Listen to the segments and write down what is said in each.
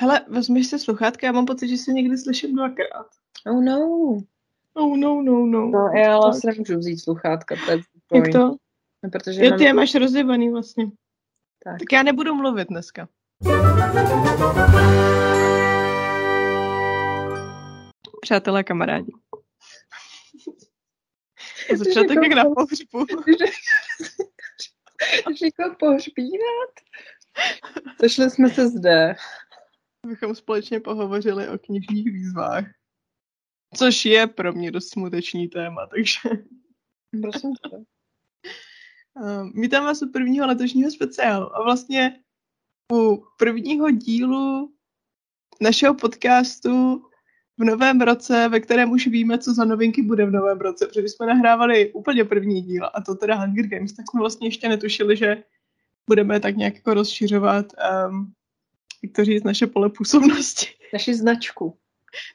Hele, vezmeš si sluchátka, já mám pocit, že si někdy slyším dvakrát. Oh no. Oh no, no, no. No, já ale si nemůžu vzít sluchátka. To je Jak to? No, protože Jo, ty je máš rozjebaný vlastně. Tak. Tak já nebudu mluvit dneska. Přátelé, kamarádi. Začátek jak na pohřbu. Říkal pohřbívat. Sešli jsme se zde. Bychom společně pohovořili o knižních výzvách. Což je pro mě dost smutečný téma, takže Prosím tě. uh, vítáme vás u prvního letošního speciálu. A vlastně u prvního dílu našeho podcastu v novém roce, ve kterém už víme, co za novinky bude v novém roce, protože když jsme nahrávali úplně první díl, a to teda Hunger Games, tak jsme vlastně ještě netušili, že budeme tak nějak jako rozšiřovat, um, jak to říct, naše pole působnosti. Naši značku.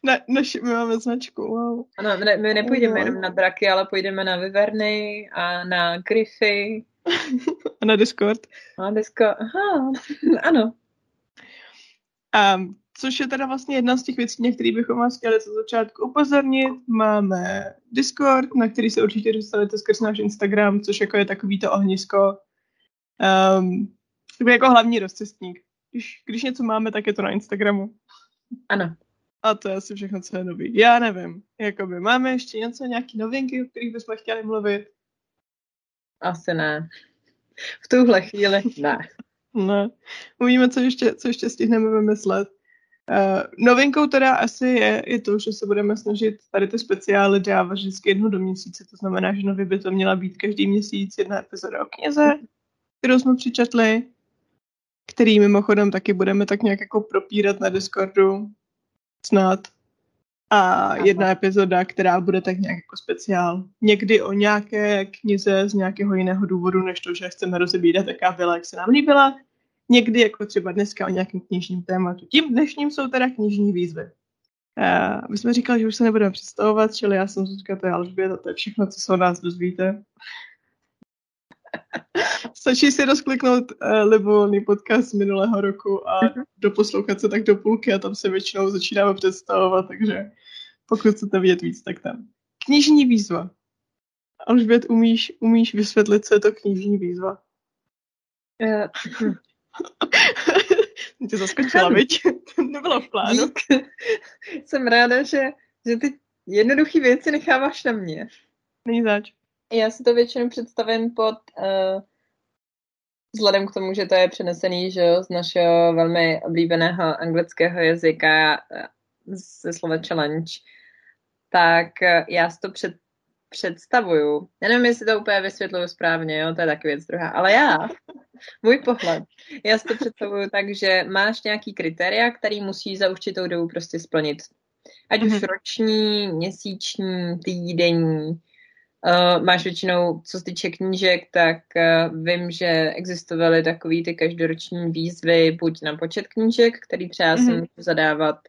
Na, naši, my máme značku, wow. Ano, ne, my nepůjdeme jenom na draky, ale půjdeme na Viverny a na Griffy. A na Discord. A desko, aha, ano. Um, což je teda vlastně jedna z těch věcí, na které bychom vás chtěli ze začátku upozornit. Máme Discord, na který se určitě dostanete skrz náš Instagram, což jako je takový to ohnisko. Um, jako hlavní rozcestník. Když, když něco máme, tak je to na Instagramu. Ano. A to je asi všechno, co je nový. Já nevím. Jakoby máme ještě něco, nějaký novinky, o kterých bychom chtěli mluvit? Asi ne. V tuhle chvíli ne. Ne. Uvidíme, co ještě, co ještě stihneme vymyslet. Uh, novinkou teda asi je, je to, že se budeme snažit tady ty speciály dávat vždycky jednu do měsíce, to znamená, že nově by to měla být každý měsíc jedna epizoda o knize, kterou jsme přičetli, který mimochodem taky budeme tak nějak jako propírat na Discordu snad. A jedna epizoda, která bude tak nějak jako speciál. Někdy o nějaké knize z nějakého jiného důvodu, než to, že chceme rozebírat, jaká byla, jak se nám líbila. Někdy, jako třeba dneska o nějakém knižním tématu. Tím dnešním jsou teda knižní výzvy. Uh, my jsme říkali, že už se nebudeme představovat, čili já jsem Zuzka, to je Alžběta, to je všechno, co se o nás dozvíte. Stačí si rozkliknout uh, libovolný podcast z minulého roku a doposlouchat se tak do půlky a tam se většinou začínáme představovat, takže pokud chcete vědět víc, tak tam. Knižní výzva. Alžbět, umíš, umíš vysvětlit, co je to knižní výzva? Eh, Tě zaskočila, viď? To nebylo v plánu. Dík. Jsem ráda, že, že ty jednoduché věci necháváš na mě. Není zač. Já si to většinou představím pod, uh, vzhledem k tomu, že to je přenesený že jo, z našeho velmi oblíbeného anglického jazyka eh, ze slova challenge, tak eh, já si to před, představuju. Já nevím, jestli to úplně vysvětluju správně, jo, to je taky věc druhá, ale já, můj pohled, já si to představuju tak, že máš nějaký kritéria, který musí za určitou dobu prostě splnit. Ať už Mhm. roční, měsíční, týdenní, Uh, máš většinou, co se týče knížek, tak uh, vím, že existovaly takový ty každoroční výzvy buď na počet knížek, který třeba si Mhm. můžu zadávat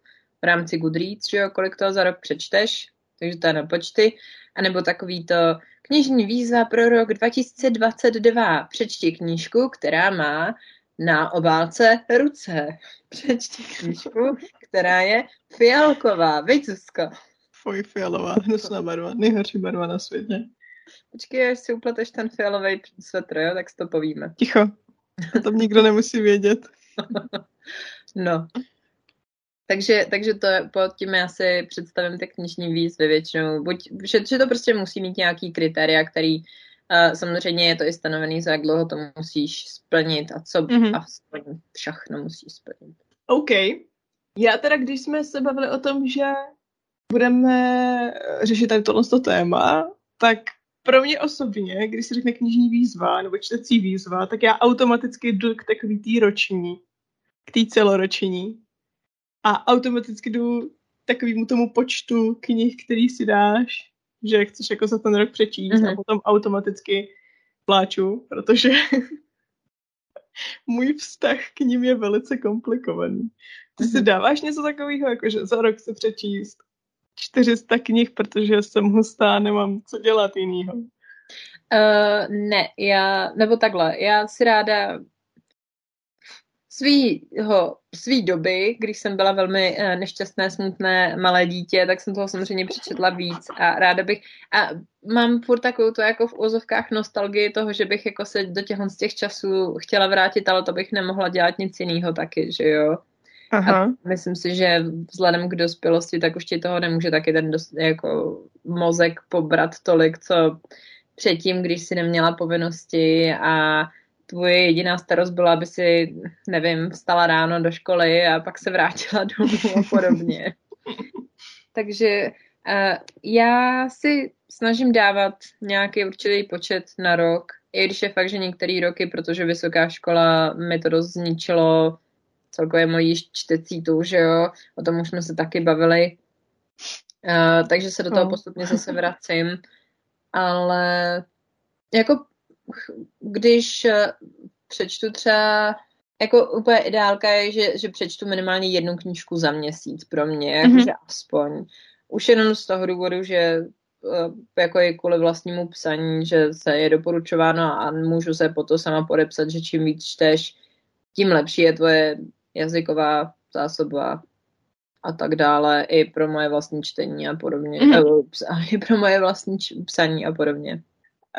v rámci Goodreads, že jo, kolik toho za rok přečteš, takže to je na počty, anebo takový to knižní výzva pro rok 2022. Přečti knížku, která má na obálce ruce. Přečti knížku, která je fialková. Zuzko? Fuj, fialová, hnusná barva, nejhorší barva na světě. Počkej, až si upleteš ten fialový svetr, jo, tak si to povíme. Ticho. O tom nikdo nemusí vědět. No. Takže, takže to je, pod tím já si představím ty knižní výzvy většinou. Buď, že, že to prostě musí mít nějaký kritéria, který uh, samozřejmě je to i stanovený, za jak dlouho to musíš splnit a co Mhm. mm-hmm. a splnit. Všechno musíš splnit. OK. Já teda, když jsme se bavili o tom, že budeme eh, řešit tady tohle téma, tak pro mě osobně, když se řekne knižní výzva nebo čtecí výzva, tak já automaticky jdu k takový tý roční, k té celoroční a automaticky jdu takovému tomu počtu knih, který si dáš, že chceš jako za ten rok přečíst mm-hmm. a Mhm. potom automaticky pláču, protože můj vztah k ním je velice komplikovaný. Ty si Mhm. dáváš něco takového, jako že za rok si přečíst 400 knih, protože jsem hustá, nemám co dělat jinýho. Uh, ne, já, nebo takhle, já si ráda svýho, svý doby, když jsem byla velmi uh, nešťastné, smutné malé dítě, tak jsem toho samozřejmě přečetla víc a ráda bych, a mám furt takovou to jako v úzovkách nostalgii toho, že bych jako se do těch z těch časů chtěla vrátit, ale to bych nemohla dělat nic jiného taky, že jo. Aha. A myslím si, že vzhledem k dospělosti, tak už ti toho nemůže taky ten dost, jako mozek pobrat tolik, co předtím, když si neměla povinnosti a tvoje jediná starost byla, aby si, nevím, vstala ráno do školy a pak se vrátila domů a podobně. Takže uh, já si snažím dávat nějaký určitý počet na rok, i když je fakt, že některé roky, protože vysoká škola mi to dost zničilo celkově mojí čtecí tu, že jo, o tom už jsme se taky bavili, uh, takže se do toho no. postupně zase vracím, ale jako když eh, přečtu třeba, jako úplně ideálka je, že, že přečtu minimálně jednu knížku za měsíc pro mě, mm-hmm. jakože aspoň. Už jenom z toho důvodu, že eh, jako je kvůli vlastnímu psaní, že se je doporučováno a můžu se po to sama podepsat, že čím víc čteš, tím lepší je tvoje jazyková zásoba a tak dále, i pro moje vlastní čtení a podobně, mm-hmm. i pro moje vlastní psaní a podobně.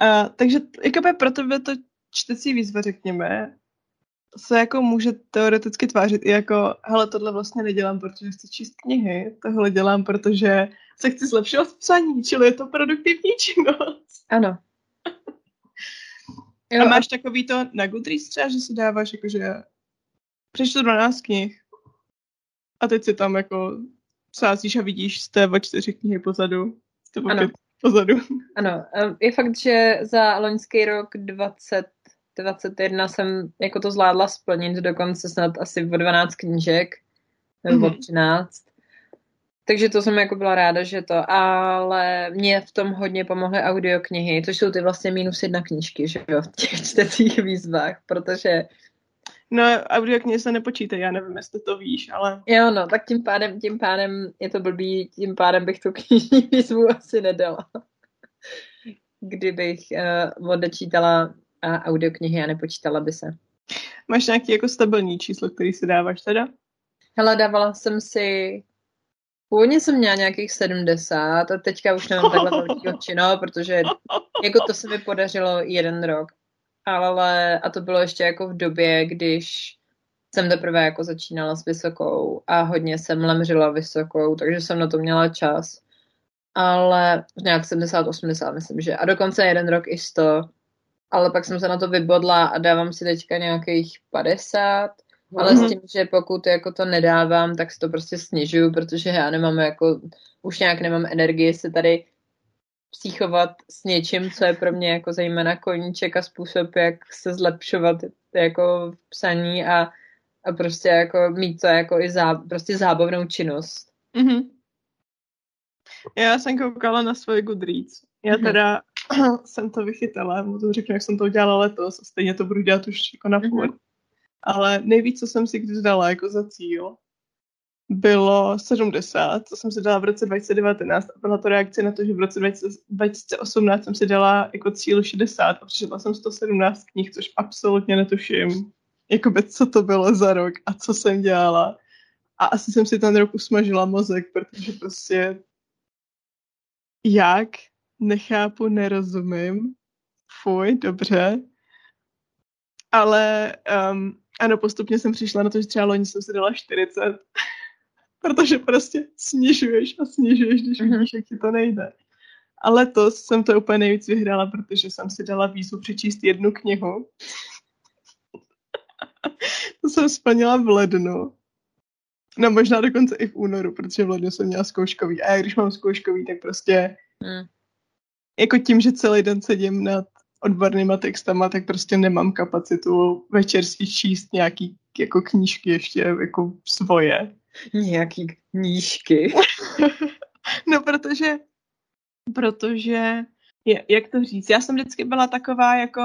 Uh, takže jakoby pro tebe to čtecí výzva, řekněme, se jako může teoreticky tvářit i jako, hele, tohle vlastně nedělám, protože chci číst knihy, tohle dělám, protože se chci zlepšovat v psaní, čili je to produktivní činnost. Ano. jo, a máš takový to na Goodreads třeba, že si dáváš jakože přečtu 12 knih a teď si tam jako sázíš a vidíš z té čtyři knihy pozadu. To ano pozadu. Ano, je fakt, že za loňský rok 2021 jsem jako to zvládla splnit dokonce snad asi o 12 knížek, nebo mm-hmm. 13. Takže to jsem jako byla ráda, že to, ale mě v tom hodně pomohly audioknihy, což jsou ty vlastně minus jedna knížky, že jo, v těch čtecích výzvách, protože No, audioknihy se nepočítají, já nevím, jestli to víš, ale... Jo, no, tak tím pádem, tím pádem je to blbý, tím pádem bych tu knižní výzvu asi nedala. Kdybych uh, odečítala uh, audioknihy a nepočítala by se. Máš nějaký jako stabilní číslo, který si dáváš teda? Hele, dávala jsem si Původně jsem měla nějakých 70 a teďka už nemám takhle velký čino, protože jako to se mi podařilo jeden rok ale a to bylo ještě jako v době, když jsem teprve jako začínala s vysokou a hodně jsem lemřila vysokou, takže jsem na to měla čas. Ale nějak 70-80 myslím, že. A dokonce jeden rok i 100. Ale pak jsem se na to vybodla a dávám si teďka nějakých 50. Mm-hmm. Ale s mhm. tím, že pokud jako to nedávám, tak si to prostě snižuju, protože já nemám jako, už nějak nemám energii se tady psychovat s něčím, co je pro mě jako zejména koníček a způsob, jak se zlepšovat jako v psaní a, a prostě jako mít to jako i zá, prostě zábavnou činnost. Mm-hmm. Já jsem koukala na svoje Goodreads. Já mhm. teda mm-hmm. jsem to vychytala, můžu řeknu, jak jsem to udělala letos a stejně to budu dělat už jako na furt. Mm-hmm. Ale nejvíc, co jsem si kdy dala jako za cíl, bylo 70, to jsem si dala v roce 2019 a byla to reakce na to, že v roce 2018 jsem si dala jako cíl 60 a přečetla jsem 117 knih, což absolutně netuším, jakoby co to bylo za rok a co jsem dělala. A asi jsem si ten rok usmažila mozek, protože prostě jak? Nechápu, nerozumím. Fuj, dobře. Ale um, ano, postupně jsem přišla na to, že třeba loni jsem si dala 40 protože prostě snižuješ a snižuješ, když mm-hmm. vidíš, jak ti to nejde. A letos jsem to úplně nejvíc vyhrála, protože jsem si dala výzvu přečíst jednu knihu. to jsem splnila v lednu. No možná dokonce i v únoru, protože v lednu jsem měla zkouškový. A já když mám zkouškový, tak prostě mm. jako tím, že celý den sedím nad odbornýma textama, tak prostě nemám kapacitu večer si číst nějaký jako knížky ještě jako svoje. Nějaký knížky. no, protože, protože, je, jak to říct, já jsem vždycky byla taková jako,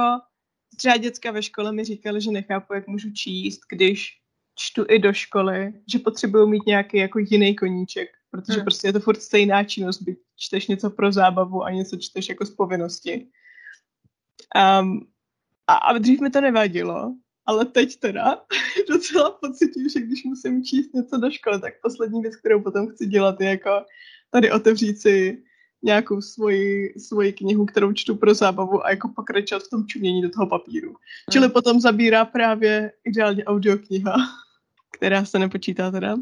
třeba děcka ve škole mi říkali, že nechápu, jak můžu číst, když čtu i do školy, že potřebuju mít nějaký jako jiný koníček, protože hmm. prostě je to furt stejná činnost, byť čteš něco pro zábavu a něco čteš jako z povinnosti. Um, a, a dřív mi to nevadilo, ale teď teda docela pocitím, že když musím číst něco do školy, tak poslední věc, kterou potom chci dělat, je jako tady otevřít si nějakou svoji, svoji knihu, kterou čtu pro zábavu a jako pokračovat v tom čumění do toho papíru. Hmm. Čili potom zabírá právě ideálně audiokniha, která se nepočítá teda.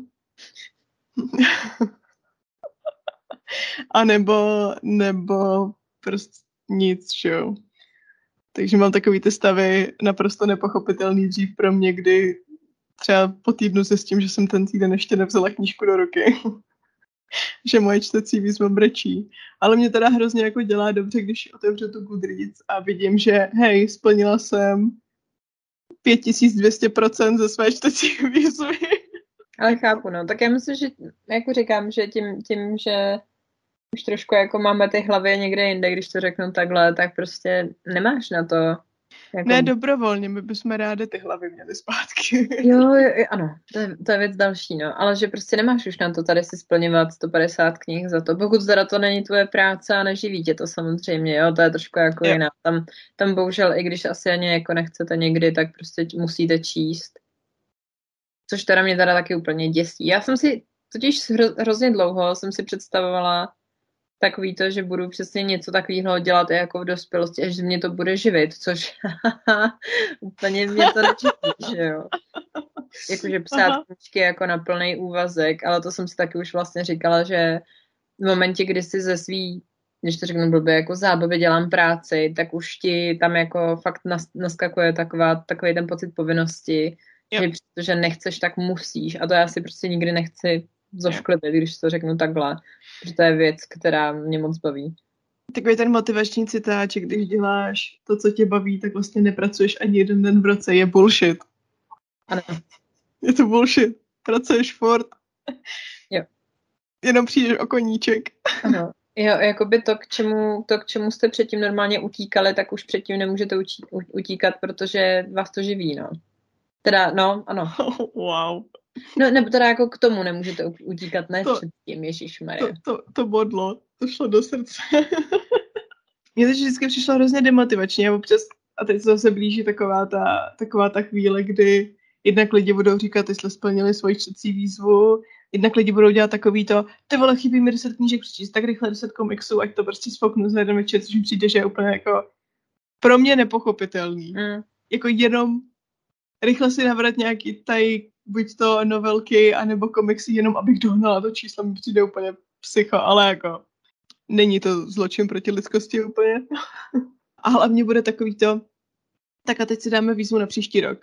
a nebo, nebo prostě nic, čo. Takže mám takový ty stavy naprosto nepochopitelný dřív pro mě, kdy třeba po týdnu se s tím, že jsem ten týden ještě nevzala knížku do ruky. že moje čtecí výzva brečí. Ale mě teda hrozně jako dělá dobře, když otevřu tu Goodreads a vidím, že hej, splnila jsem 5200% ze své čtecí výzvy. Ale chápu, no. Tak já myslím, že jako říkám, že tím, tím že už trošku jako máme ty hlavy někde jinde, když to řeknu takhle, tak prostě nemáš na to. Jako... Ne, dobrovolně, my bychom rádi ty hlavy měli zpátky. jo, jo, ano, to je, to je věc další, no. Ale že prostě nemáš už na to tady si splňovat 150 knih za to. Pokud teda to není tvoje práce a neživí tě to samozřejmě, jo, to je trošku jako jo. jiná. Tam, tam bohužel, i když asi ani jako nechcete někdy, tak prostě musíte číst. Což teda mě teda taky úplně děsí. Já jsem si totiž hro, hrozně dlouho jsem si představovala, takový to, že budu přesně něco takového dělat jako v dospělosti, až mě to bude živit, což úplně mě to nečetí, že jo. Jakože psát knížky jako na plný úvazek, ale to jsem si taky už vlastně říkala, že v momentě, kdy si ze svý když to řeknu blbě, jako zábavy dělám práci, tak už ti tam jako fakt naskakuje taková, takový ten pocit povinnosti, jo. že protože nechceš, tak musíš. A to já si prostě nikdy nechci zošklebit, když to řeknu takhle. Že to je věc, která mě moc baví. Takový ten motivační citáček, když děláš to, co tě baví, tak vlastně nepracuješ ani jeden den v roce. Je bullshit. Ano. Je to bullshit. Pracuješ fort. Jo. Jenom přijdeš o koníček. Ano. Jo, jakoby to, k čemu, to, k čemu jste předtím normálně utíkali, tak už předtím nemůžete utíkat, protože vás to živí, no. Teda, no, ano. wow. No, nebo teda jako k tomu nemůžete utíkat, ne to, před tím, To, to, to bodlo, to šlo do srdce. Mně to vždycky přišlo hrozně demotivačně a občas, a teď se zase blíží taková ta, taková ta chvíle, kdy jednak lidi budou říkat, jestli splnili svoji čtecí výzvu, jednak lidi budou dělat takový to, ty vole, chybí mi 10 knížek přečíst, tak rychle 10 komiksů, ať to prostě spoknu za jeden večer, což mi přijde, že je úplně jako pro mě nepochopitelný. Mm. Jako jenom rychle si nabrat nějaký tady buď to novelky, anebo komiksy, jenom abych dohnala to číslo, mi přijde úplně psycho, ale jako není to zločin proti lidskosti úplně. a hlavně bude takový to, tak a teď si dáme výzvu na příští rok.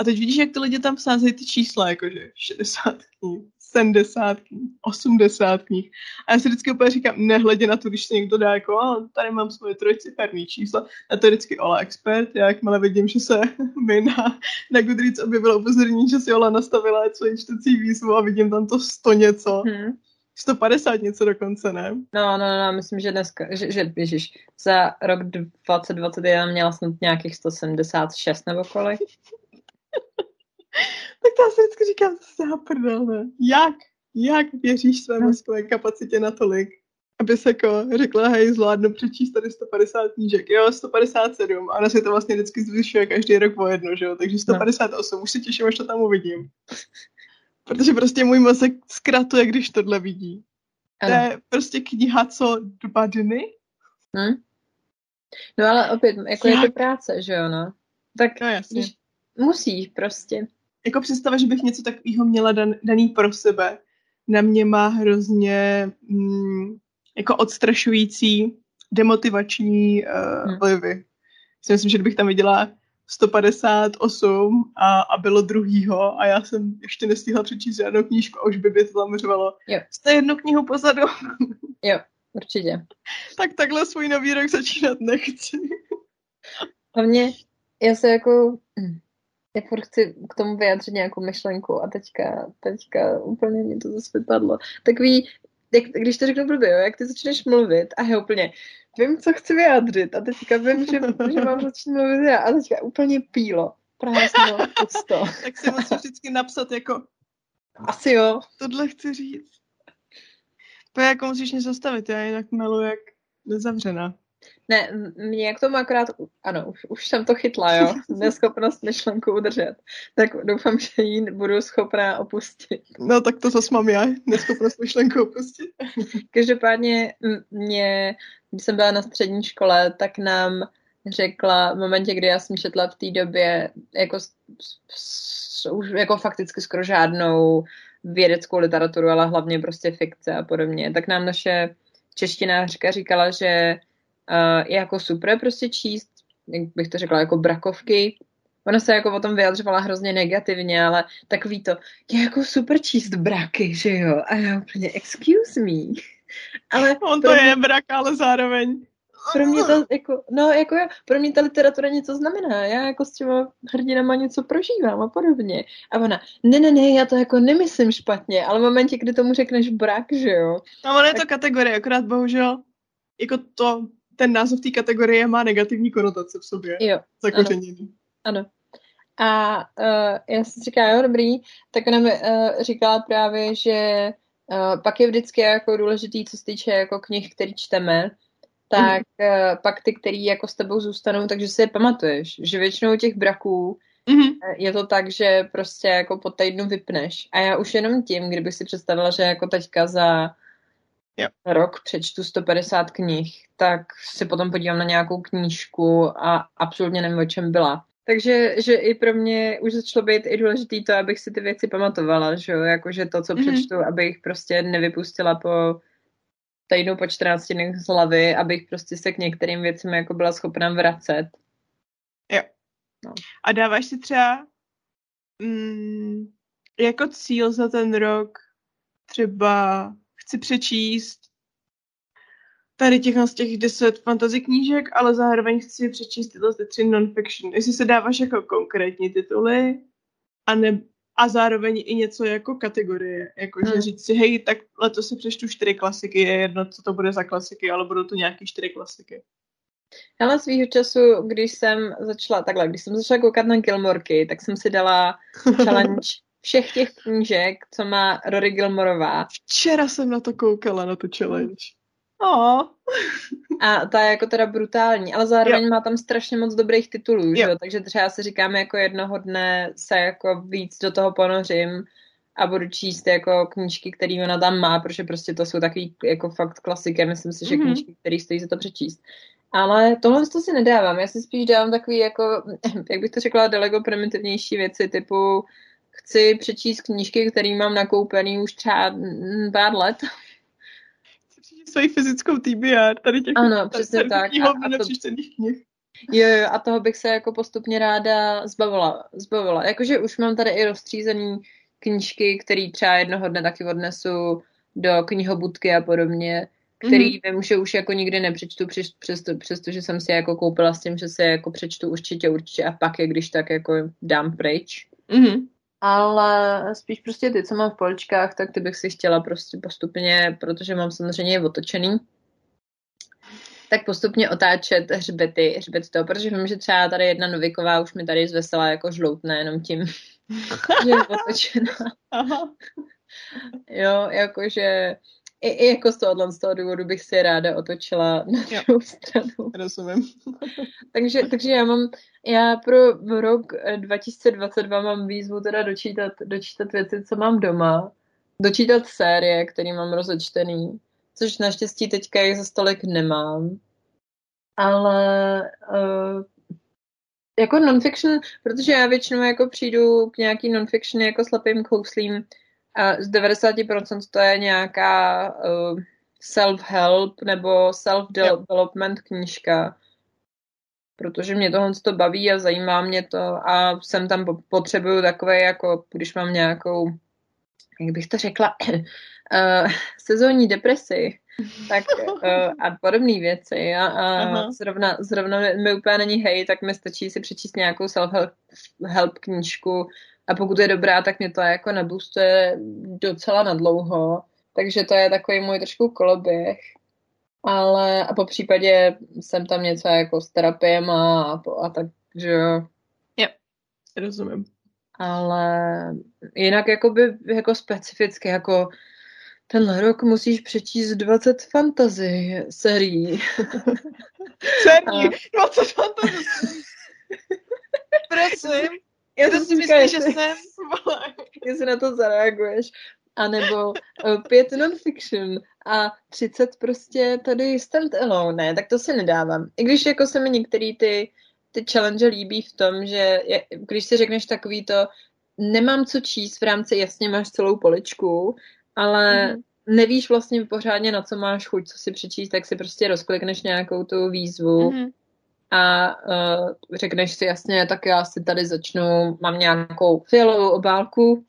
A teď vidíš, jak ty lidi tam vsázejí ty čísla, jakože 60 knih, 70 knih, 80 knih. A já si vždycky úplně říkám, nehledě na to, když se někdo dá jako, oh, tady mám svoje trojciferný číslo, a to je vždycky Ola Expert, já jakmile vidím, že se mi na, na Goodreads objevilo upozornění, že si Ola nastavila svoji čtecí výzvu a vidím tam to 100 něco. Hmm. 150 něco dokonce, ne? No, no, no, myslím, že dneska, že, že ježiš, za rok 2021 měla snad nějakých 176 nebo kolik. tak to já si vždycky říkám, to se prdel, ne? Jak? Jak věříš své mozkové kapacitě natolik, aby se jako řekla, hej, zvládnu přečíst tady 150 knížek. Jo, 157. A ona se to vlastně vždycky zvyšuje každý rok o jedno, že jo? Takže 158. No. Už se těším, až to tam uvidím. Protože prostě můj mozek zkratuje, když tohle vidí. Ano. To je prostě kniha, co dva dny. Hmm? No ale opět, jako Jak? je to práce, že jo, no. Tak no, jasně. Když musíš prostě jako představa, že bych něco takového měla dan, daný pro sebe, na mě má hrozně mm, jako odstrašující, demotivační uh, vlivy. Si myslím, že kdybych tam viděla 158 a, a bylo druhýho a já jsem ještě nestihla přečíst žádnou knížku a už by mě to zaměřovalo. Jste jednu knihu pozadu. jo, určitě. tak takhle svůj nový rok začínat nechci. Hlavně já se jako já furt chci k tomu vyjádřit nějakou myšlenku a teďka, teďka úplně mě to zase vypadlo. Takový, jak, když to řeknu blbě, jo, jak ty začneš mluvit a já úplně vím, co chci vyjádřit a teďka vím, že, že mám začít mluvit já a teďka úplně pílo. Právě jsem pusto. tak si musím vždycky napsat jako asi jo. Tohle chci říct. To je jako musíš něco zastavit, já jinak melu jak nezavřená. Ne, mě k tomu akorát, ano, už, už jsem to chytla, jo, neschopnost myšlenku udržet. Tak doufám, že ji budu schopná opustit. No tak to zase mám já, neschopnost myšlenku opustit. Každopádně mě, když jsem byla na střední škole, tak nám řekla v momentě, kdy já jsem četla v té době jako, už jako fakticky skoro žádnou vědeckou literaturu, ale hlavně prostě fikce a podobně, tak nám naše češtinářka říkala, že je jako super prostě číst, jak bych to řekla, jako brakovky. Ona se jako o tom vyjadřovala hrozně negativně, ale takový to, je jako super číst braky, že jo? A já úplně, excuse me. Ale On to mě, je brak, ale zároveň pro mě to jako, no jako já, pro mě ta literatura něco znamená, já jako s těma hrdinama něco prožívám a podobně. A ona, ne, ne, ne, já to jako nemyslím špatně, ale v momentě, kdy tomu řekneš brak, že jo. No ono je to kategorie, akorát bohužel, jako to, ten název té kategorie má negativní konotace v sobě. Jo. Zakořeněný. Ano. ano. A uh, já jsem říkala, jo, dobrý, tak ona mi uh, říkala právě, že uh, pak je vždycky jako důležitý, co se týče jako knih, který čteme, tak mm. uh, pak ty, který jako s tebou zůstanou, takže si je pamatuješ, že většinou těch braků mm-hmm. je to tak, že prostě jako po týdnu vypneš. A já už jenom tím, kdybych si představila, že jako teďka za jo. rok přečtu 150 knih, tak si potom podívám na nějakou knížku a absolutně nevím, o čem byla. Takže že i pro mě už začalo být i důležitý to, abych si ty věci pamatovala, že jo, jakože to, co mm-hmm. přečtu, abych prostě nevypustila po týdnu po 14 dnech z hlavy, abych prostě se k některým věcem jako byla schopná vracet. Jo. No. A dáváš si třeba mm, jako cíl za ten rok třeba chci přečíst tady těch z těch deset fantasy knížek, ale zároveň chci přečíst tyhle ty tři non-fiction. Jestli se dáváš jako konkrétní tituly, a ne, a zároveň i něco jako kategorie, jako hmm. že říct si, hej, tak letos si přečtu čtyři klasiky, je jedno, co to bude za klasiky, ale budou to nějaký čtyři klasiky. Ale svýho času, když jsem začala, takhle, když jsem začala koukat na Gilmorky, tak jsem si dala challenge všech těch knížek, co má Rory Gilmorová. Včera jsem na to koukala, na tu challenge. Oh. A ta je jako teda brutální, ale zároveň jo. má tam strašně moc dobrých titulů, že jo? takže třeba si říkáme jako jednoho dne se jako víc do toho ponořím a budu číst jako knížky, které ona tam má, protože prostě to jsou takový jako fakt klasiky, myslím si, že mm-hmm. knížky, které stojí za to přečíst. Ale tohle to si nedávám, já si spíš dávám takový jako, jak bych to řekla, delego primitivnější věci, typu chci přečíst knížky, které mám nakoupený už třeba pár let svoji fyzickou TBR, tady těch ano, přesně tak. A, a to, knih. Jo, jo, a toho bych se jako postupně ráda zbavila. zbavila. Jakože už mám tady i rozstřízený knížky, které třeba jednoho dne taky odnesu do knihobudky a podobně, který mm. vím, že už jako nikdy nepřečtu, přesto, přesto, že jsem si jako koupila s tím, že se jako přečtu určitě, určitě a pak je když tak jako dám pryč. Mm ale spíš prostě ty, co mám v poličkách, tak ty bych si chtěla prostě postupně, protože mám samozřejmě otočený, tak postupně otáčet hřbety, hřbet to, protože vím, že třeba tady jedna noviková už mi tady zvesela jako žloutne jenom tím, že je otočená. Aha. Jo, jakože i, i jako z tohohle z toho důvodu bych si ráda otočila na druhou stranu. Rozumím. takže, takže já mám, já pro rok 2022 mám výzvu teda dočítat, dočítat věci, co mám doma, dočítat série, které mám rozečtený, což naštěstí teďka jich za stolik nemám. Ale uh, jako non-fiction, protože já většinou jako přijdu k nějaký non-fiction jako slepým kouslím, z 90% to je nějaká uh, self-help nebo self-development knížka, protože mě tohle to baví a zajímá mě to a jsem tam potřebuju takové, jako když mám nějakou, jak bych to řekla, uh, sezónní depresi, tak uh, a podobné věci. A, a zrovna, zrovna mi úplně není hej, tak mi stačí si přečíst nějakou self-help knížku a pokud je dobrá, tak mě to jako nabustuje docela na dlouho. Takže to je takový můj trošku koloběh. Ale a po případě jsem tam něco jako s terapiem a, a tak, že jo. Jo, rozumím. Ale jinak jakoby jako specificky, jako tenhle rok musíš přečíst 20 fantasy serií. Serií, 20 fantasy Prosím, Já to si říká, myslíš, že jsem? Jestli na to zareaguješ. A nebo uh, pět non-fiction a 30 prostě tady stand-alone. Ne, tak to si nedávám. I když jako se mi některý ty, ty challenge líbí v tom, že je, když si řekneš takový to, nemám co číst v rámci, jasně máš celou poličku, ale Mhm. nevíš vlastně pořádně, na co máš chuť, co si přečíst, tak si prostě rozklikneš nějakou tu výzvu Mhm. A uh, řekneš si jasně, tak já si tady začnu, mám nějakou fialovou obálku.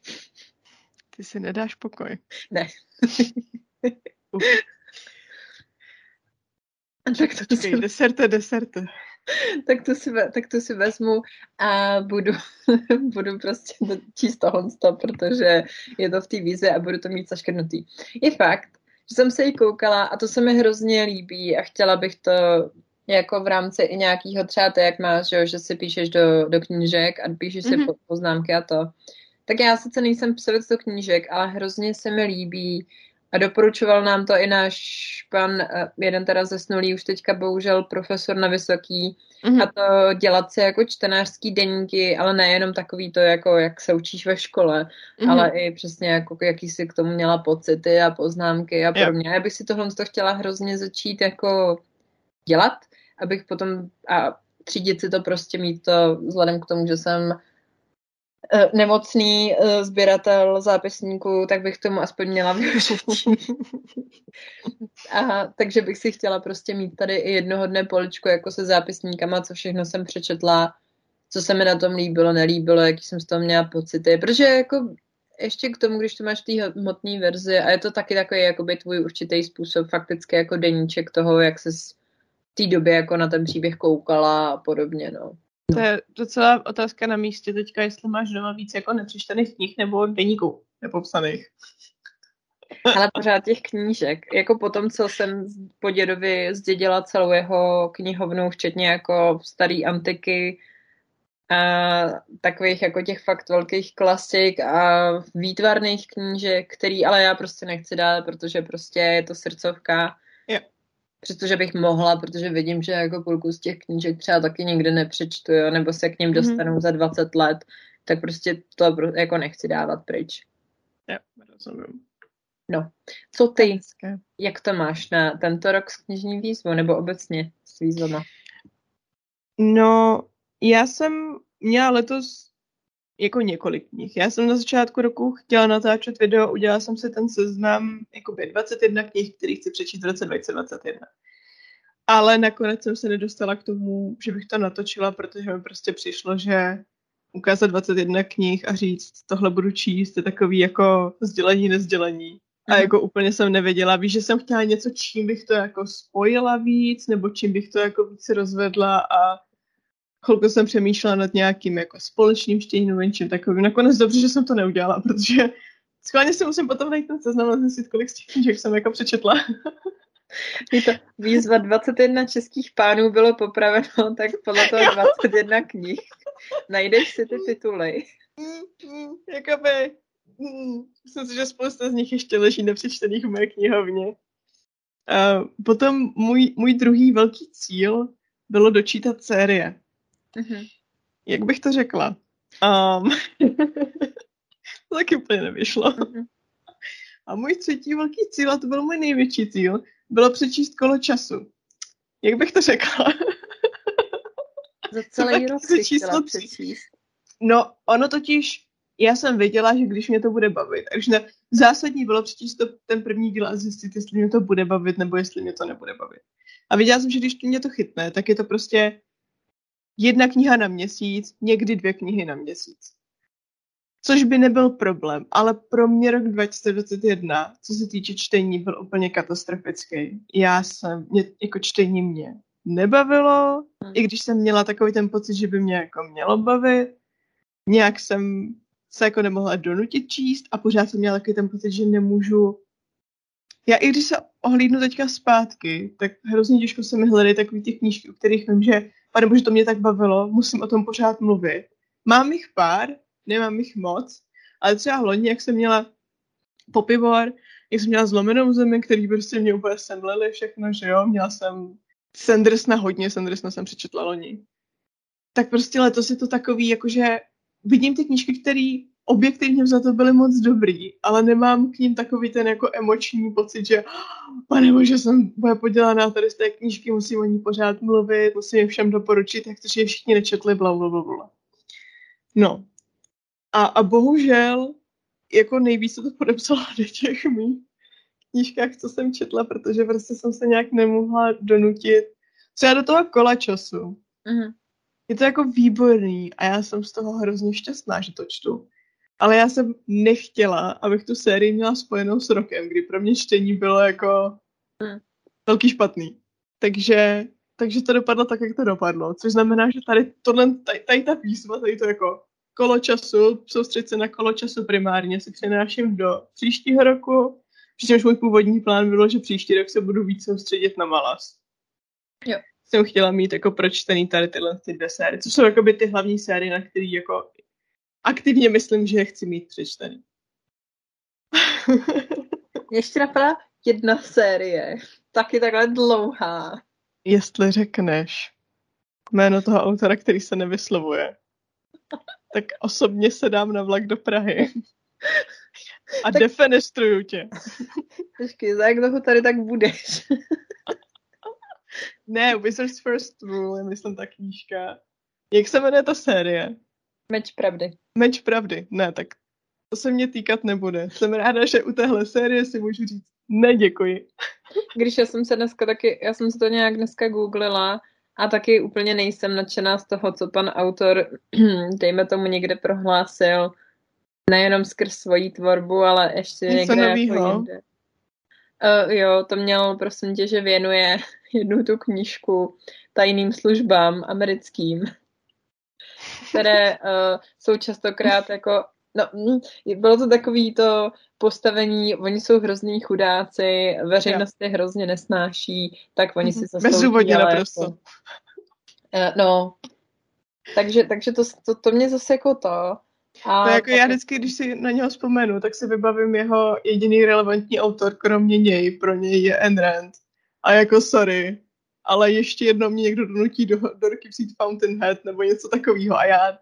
Ty si nedáš pokoj. Ne. Uf. Tak to, si, Počkej, deserte, deserte. tak, to si, tak to si vezmu a budu, budu prostě to číst tohle, protože je to v té výzvě a budu to mít zaškrtnutý. Je fakt, že jsem se jí koukala a to se mi hrozně líbí a chtěla bych to jako v rámci i nějakého třeba to, jak máš, jo, že si píšeš do, do knížek a píšeš si Mhm. po- poznámky a to. Tak já sice nejsem psovec do knížek, ale hrozně se mi líbí a doporučoval nám to i náš pan, eh, jeden teda zesnulý, už teďka bohužel profesor na Vysoký, Mhm. a to dělat si jako čtenářský deníky, ale nejenom takový to, jako jak se učíš ve škole, Mhm. ale i přesně jako jaký si k tomu měla pocity a poznámky a Jo. podobně. Já bych si tohle to chtěla hrozně začít jako dělat, abych potom a třídit si to prostě mít to vzhledem k tomu, že jsem eh, nemocný eh, sběratel zápisníků, tak bych tomu aspoň měla využití. A takže bych si chtěla prostě mít tady i jednoho dne poličku jako se zápisníkama, co všechno jsem přečetla, co se mi na tom líbilo, nelíbilo, jaký jsem z toho měla pocity. Protože jako ještě k tomu, když to máš v té hmotné verzi a je to taky takový jakoby tvůj určitý způsob, fakticky jako deníček toho, jak se té době jako na ten příběh koukala a podobně, no. To je docela otázka na místě teďka, jestli máš doma víc jako nepřečtených knih nebo deníků nepopsaných. Ale pořád těch knížek. Jako po tom, co jsem po dědovi zdědila celou jeho knihovnu, včetně jako starý antiky, a takových jako těch fakt velkých klasik a výtvarných knížek, který ale já prostě nechci dát, protože prostě je to srdcovka. Přestože bych mohla, protože vidím, že jako půlku z těch knížek třeba taky nikdy nepřečtu, jo, nebo se k ním Mhm. dostanu za 20 let, tak prostě to jako nechci dávat pryč. Jo, rozumím. Co ty? Jak to máš na tento rok s knižní výzvou, nebo obecně s výzvama? No, já jsem měla letos jako několik knih. Já jsem na začátku roku chtěla natáčet video, udělala jsem si ten seznam jakoby 21 knih, který chci přečíst v roce 2021. Ale nakonec jsem se nedostala k tomu, že bych to natočila, protože mi prostě přišlo, že ukázat 21 knih a říct, tohle budu číst, je takový jako sdělení, nezdělení. A Mhm. jako úplně jsem nevěděla, víš, že jsem chtěla něco, čím bych to jako spojila víc, nebo čím bych to jako víc rozvedla a chvilku jsem přemýšlela nad nějakým jako společným nebo něčím takovým. Nakonec dobře, že jsem to neudělala, protože schválně si musím potom najít ten seznam a zjistit, kolik z těch knížek jsem jako přečetla. Je to výzva 21 českých pánů bylo popraveno, tak podle toho 21 knih. Najdeš si ty tituly. Mm, mm, Jakoby, mm, myslím si, že spousta z nich ještě leží nepřečtených v mé knihovně. A potom můj, můj druhý velký cíl bylo dočítat série. Mhm. Jak bych to řekla? Um, to taky úplně nevyšlo. Mhm. A můj třetí velký cíl, a to byl můj největší cíl, bylo přečíst kolo času. Jak bych to řekla? Za celý rok si chtěla přečíst. No, ono totiž, já jsem věděla, že když mě to bude bavit, takže ne, zásadní bylo přečíst to, ten první díl a zjistit, jestli mě to bude bavit, nebo jestli mě to nebude bavit. A věděla jsem, že když mě to chytne, tak je to prostě jedna kniha na měsíc, někdy dvě knihy na měsíc. Což by nebyl problém, ale pro mě rok 2021, co se týče čtení, byl úplně katastrofický. Já jsem, mě, jako čtení mě nebavilo, Hmm. i když jsem měla takový ten pocit, že by mě jako mělo bavit, nějak jsem se jako nemohla donutit číst a pořád jsem měla takový ten pocit, že nemůžu já i když se ohlídnu teďka zpátky, tak hrozně těžko se mi hledají takový ty knížky, u kterých vím, že pane bože, to mě tak bavilo, musím o tom pořád mluvit. Mám jich pár, nemám jich moc, ale třeba loni, jak jsem měla popivor, Já jsem měla zlomenou zemi, který prostě mě úplně semleli všechno, že jo. Měla jsem Sandersna hodně, Sandersna jsem přečetla loni. Tak prostě letos je to takový, jakože vidím ty knížky, které objektivně za to byly moc dobrý, ale nemám k ním takový ten jako emoční pocit, že pane bože, jsem bude podělaná tady z té knížky, musím o ní pořád mluvit, musím je všem doporučit, jak to, že je všichni nečetli, bla, bla, bla, bla. No. A, a bohužel, jako nejvíc se to podepsalo do těch mých knížkách, co jsem četla, protože prostě jsem se nějak nemohla donutit třeba do toho kola času. Mm-hmm. Je to jako výborný a já jsem z toho hrozně šťastná, že to čtu. Ale já jsem nechtěla, abych tu sérii měla spojenou s rokem, kdy pro mě čtení bylo jako mm. velký špatný. Takže, takže to dopadlo tak, jak to dopadlo. Což znamená, že tady, tohle, tady, tady ta výzva, tady to jako kolo času, soustředit se na kolo času primárně, si přenáším do příštího roku, přičemž můj původní plán bylo, že příští rok se budu víc soustředit na Malas. Jo. Jsem chtěla mít jako pročtený tady tyhle ty dvě série, co jsou jako by ty hlavní série, na které jako aktivně myslím, že je chci mít přečtený. Ještě napadá jedna série, taky takhle dlouhá. Jestli řekneš jméno toho autora, který se nevyslovuje, tak osobně se dám na vlak do Prahy. A tak... defenestruju tě. Počkej, za jak dlouho tady tak budeš? ne, Wizard's First Rule je myslím ta knížka. Jak se jmenuje ta série? Meč pravdy. Meč pravdy, ne, tak to se mě týkat nebude. Jsem ráda, že u téhle série si můžu říct ne, děkuji. Když já jsem se dneska taky, já jsem se to nějak dneska googlila a taky úplně nejsem nadšená z toho, co pan autor, dejme tomu, někde prohlásil, nejenom skrz svoji tvorbu, ale ještě Něco někde novýho. jako jinde. Uh, jo, to měl, prosím tě, že věnuje jednu tu knížku tajným službám americkým které uh, jsou častokrát jako No, hm, bylo to takový to postavení, oni jsou hrozný chudáci, veřejnost je hrozně nesnáší, tak oni si zaslouží. Bezdůvodně naprosto. Jako, uh, no, takže, takže to, to, to mě zase jako to. A to jako já vždycky, když si na něho vzpomenu, tak si vybavím jeho jediný relevantní autor, kromě něj, pro něj je Ayn Rand. A jako sorry, ale ještě jednou mě někdo donutí do, do ruky vzít Fountainhead nebo něco takového a já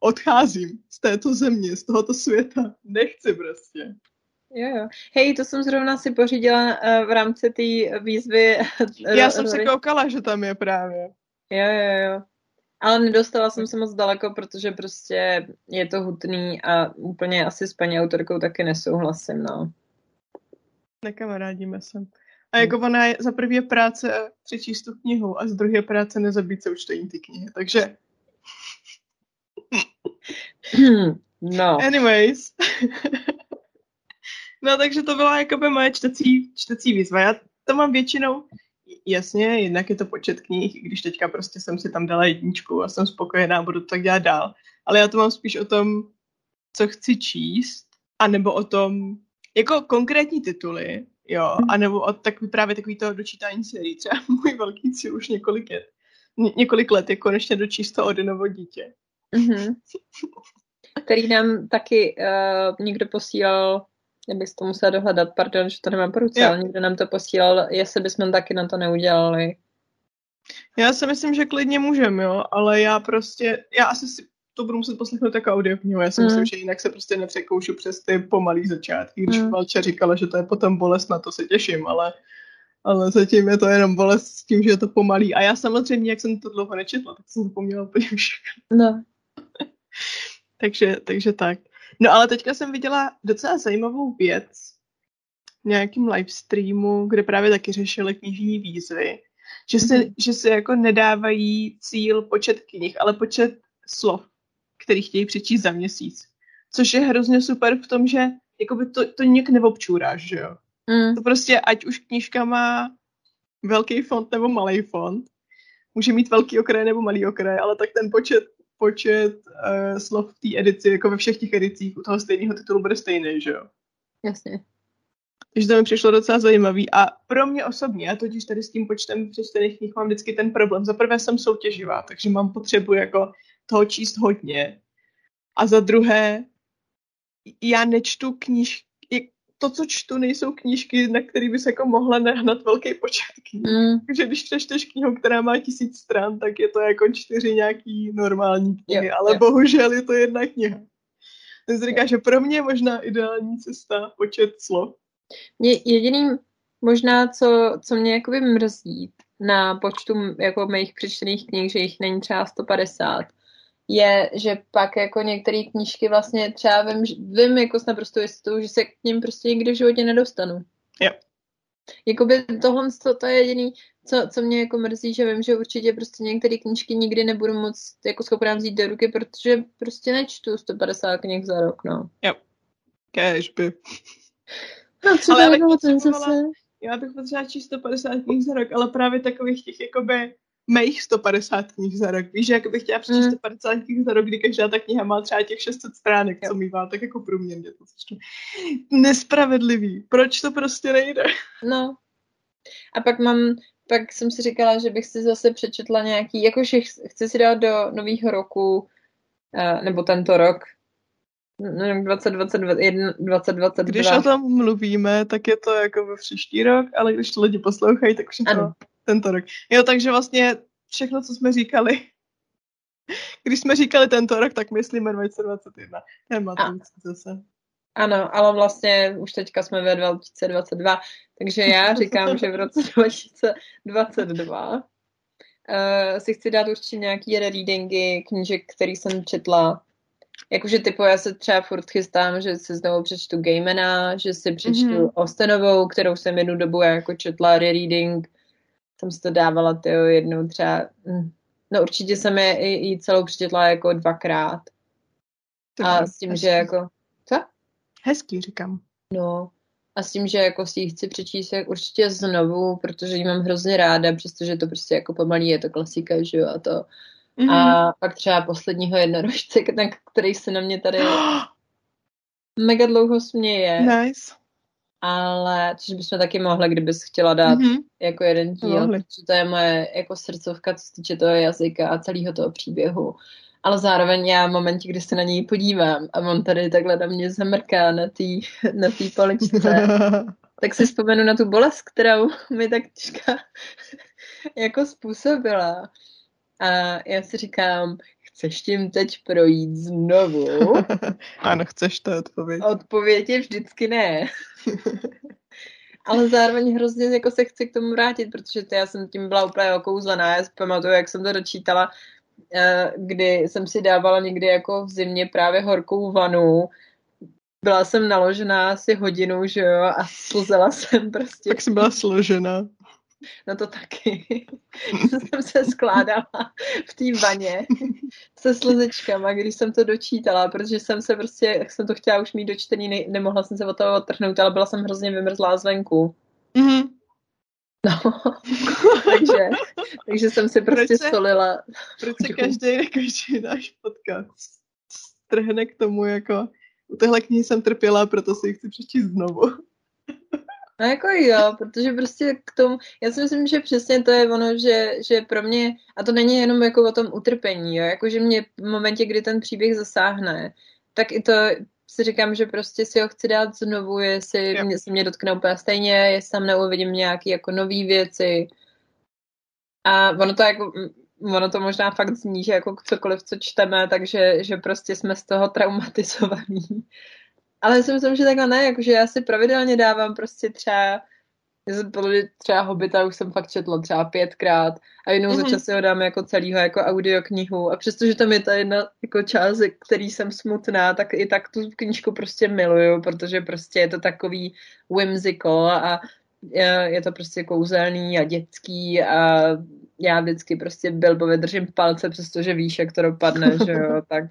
odcházím z této země, z tohoto světa. Nechci prostě. Jo, jo. Hej, to jsem zrovna si pořídila uh, v rámci té výzvy. Já jsem se koukala, že tam je právě. Jo, jo, jo. Ale nedostala jsem se moc daleko, protože prostě je to hutný a úplně asi s paní autorkou taky nesouhlasím, no. Nekamarádíme se. A jako ona je za prvě práce přečíst tu knihu a z druhé práce nezabít se učtení ty knihy, takže... No. Anyways. no takže to byla jakoby moje čtecí, čtecí výzva. Já to mám většinou, jasně, jednak je to počet knih, když teďka prostě jsem si tam dala jedničku a jsem spokojená, budu to tak dělat dál. Ale já to mám spíš o tom, co chci číst, anebo o tom, jako konkrétní tituly, Jo, anebo od tak, právě takový to dočítání sérií. Třeba můj velký cíl už několik let, ně, několik let je konečně dočíst to Odinovo dítě. Mm-hmm. Který nám taky uh, někdo posílal, já bych to musela dohledat, pardon, že to nemám po ruce, ale někdo nám to posílal, jestli bychom taky na to neudělali. Já si myslím, že klidně můžeme, jo, ale já prostě, já asi si to budu muset poslechnout jako audioknihu. Já si mm. myslím, že jinak se prostě nepřekoušu přes ty pomalý začátky. Když mm. Valče říkala, že to je potom bolest, na to se těším, ale, ale zatím je to jenom bolest s tím, že je to pomalý. A já samozřejmě, jak jsem to dlouho nečetla, tak jsem zapomněla úplně všechno. No. takže, takže tak. No ale teďka jsem viděla docela zajímavou věc v nějakým livestreamu, kde právě taky řešili knižní výzvy, že se, mm-hmm. že se jako nedávají cíl počet knih, ale počet slov který chtějí přečíst za měsíc. Což je hrozně super v tom, že jakoby to, to nějak neobčůráš, že jo. Mm. To prostě, ať už knížka má velký font nebo malý font, může mít velký okraj nebo malý okraj, ale tak ten počet, počet uh, slov v té edici, jako ve všech těch edicích u toho stejného titulu bude stejný, že jo. Jasně. Takže to mi přišlo docela zajímavý. A pro mě osobně, já totiž tady s tím počtem přečtených knih mám vždycky ten problém. Za prvé jsem soutěživá, takže mám potřebu jako toho číst hodně. A za druhé, já nečtu kníž, to, co čtu, nejsou knížky, na které bys jako mohla nehnat velký počet knih. Mm. Takže když přečteš knihu, která má tisíc stran, tak je to jako čtyři nějaký normální knihy, jo, ale jo. bohužel je to jedna kniha. Ten říká, jo. že pro mě je možná ideální cesta počet slov. Mě jediným možná, co, co mě jakoby mrzí na počtu jako mých přečtených knih, že jich není třeba 150, je, že pak jako některé knížky vlastně třeba vím, vím jako s naprosto jistotou, že se k ním prostě nikdy v životě nedostanu. Jo. Jakoby tohle to, to je jediný, co, co mě jako mrzí, že vím, že určitě prostě některé knížky nikdy nebudu moc jako schopná vzít do ruky, protože prostě nečtu 150 knih za rok, no. Jo. Kéžby. No třeba ale ten zase. Já bych potřebovala číst 150 knih za rok, ale právě takových těch jakoby mých 150 knih za rok. Víš, jak bych chtěla přečíst mm. 150 knih za rok, kdy každá ta kniha má třeba těch 600 stránek, co mývá, tak jako průměrně to začnu. Nespravedlivý. Proč to prostě nejde? No. A pak mám, pak jsem si říkala, že bych si zase přečetla nějaký, jakože chci si dát do nového roku, uh, nebo tento rok, 2021, 2022. Když o tom mluvíme, tak je to jako ve příští rok, ale když to lidi poslouchají, tak už je to tento rok. Jo, takže vlastně všechno, co jsme říkali, když jsme říkali tento rok, tak myslíme 2021. Nemá to zase. Ano, ale vlastně už teďka jsme ve 2022, takže já říkám, že v roce 2022 uh, eh, si chci dát určitě nějaký readingy knížek, který jsem četla. Jakože typu já se třeba furt chystám, že si znovu přečtu Gaimena, že si přečtu mm-hmm. Ostenovou, kterou jsem jednu dobu jako četla reading jsem si to dávala tyjo, jednou třeba, hm, no určitě jsem je i, i celou přečetla jako dvakrát. a s tím, hezký. že jako, co? Hezký, říkám. No, a s tím, že jako si ji chci přečíst jak určitě znovu, protože ji mám hrozně ráda, přestože to prostě jako pomalý je to klasika, že jo, a to. Mm-hmm. A pak třeba posledního jednorožce, který se na mě tady mega dlouho směje. Nice ale což bychom taky mohli, kdybys chtěla dát mm-hmm. jako jeden díl, protože to je moje jako srdcovka, co se týče toho jazyka a celého toho příběhu. Ale zároveň já v momentě, kdy se na něj podívám a on tady takhle na mě zamrká na té na tý poličce, tak si vzpomenu na tu bolest, kterou mi tak těžká jako způsobila. A já si říkám, chceš tím teď projít znovu? ano, chceš to odpověď. Odpověď je vždycky ne. Ale zároveň hrozně jako se chci k tomu vrátit, protože to já jsem tím byla úplně okouzlená. Já si pamatuju, jak jsem to dočítala, eh, kdy jsem si dávala někdy jako v zimě právě horkou vanu. Byla jsem naložená asi hodinu, že jo, a slzela jsem prostě. Tak jsem byla složená. No to taky. jsem se skládala v té vaně se slzečkama, když jsem to dočítala, protože jsem se prostě, jak jsem to chtěla už mít dočtený, ne, nemohla jsem se od toho odtrhnout, ale byla jsem hrozně vymrzlá zvenku. Mm-hmm. No, takže, takže jsem si prostě proč se, solila. Proč se každý, každý náš podcast strhne k tomu, jako u téhle knihy jsem trpěla, proto si ji chci přečíst znovu. No jako jo, protože prostě k tomu, já si myslím, že přesně to je ono, že, že pro mě, a to není jenom jako o tom utrpení, jo, jako že mě v momentě, kdy ten příběh zasáhne, tak i to si říkám, že prostě si ho chci dát znovu, jestli mě, se mě dotkne úplně stejně, jestli tam neuvidím nějaký jako nový věci. A ono to jako, ono to možná fakt zní, že jako cokoliv, co čteme, takže že prostě jsme z toho traumatizovaní. Ale si myslím, že takhle ne, jakože já si pravidelně dávám prostě třeba já jsem třeba Hobita už jsem fakt četla třeba pětkrát a jednou mm-hmm. za mhm. čas si ho dám jako celýho jako audioknihu a přestože tam je ta jedna jako část, který jsem smutná, tak i tak tu knížku prostě miluju, protože prostě je to takový whimsical a je to prostě kouzelný a dětský a já vždycky prostě Bilbovi držím palce, přestože víš, jak to dopadne, že jo, tak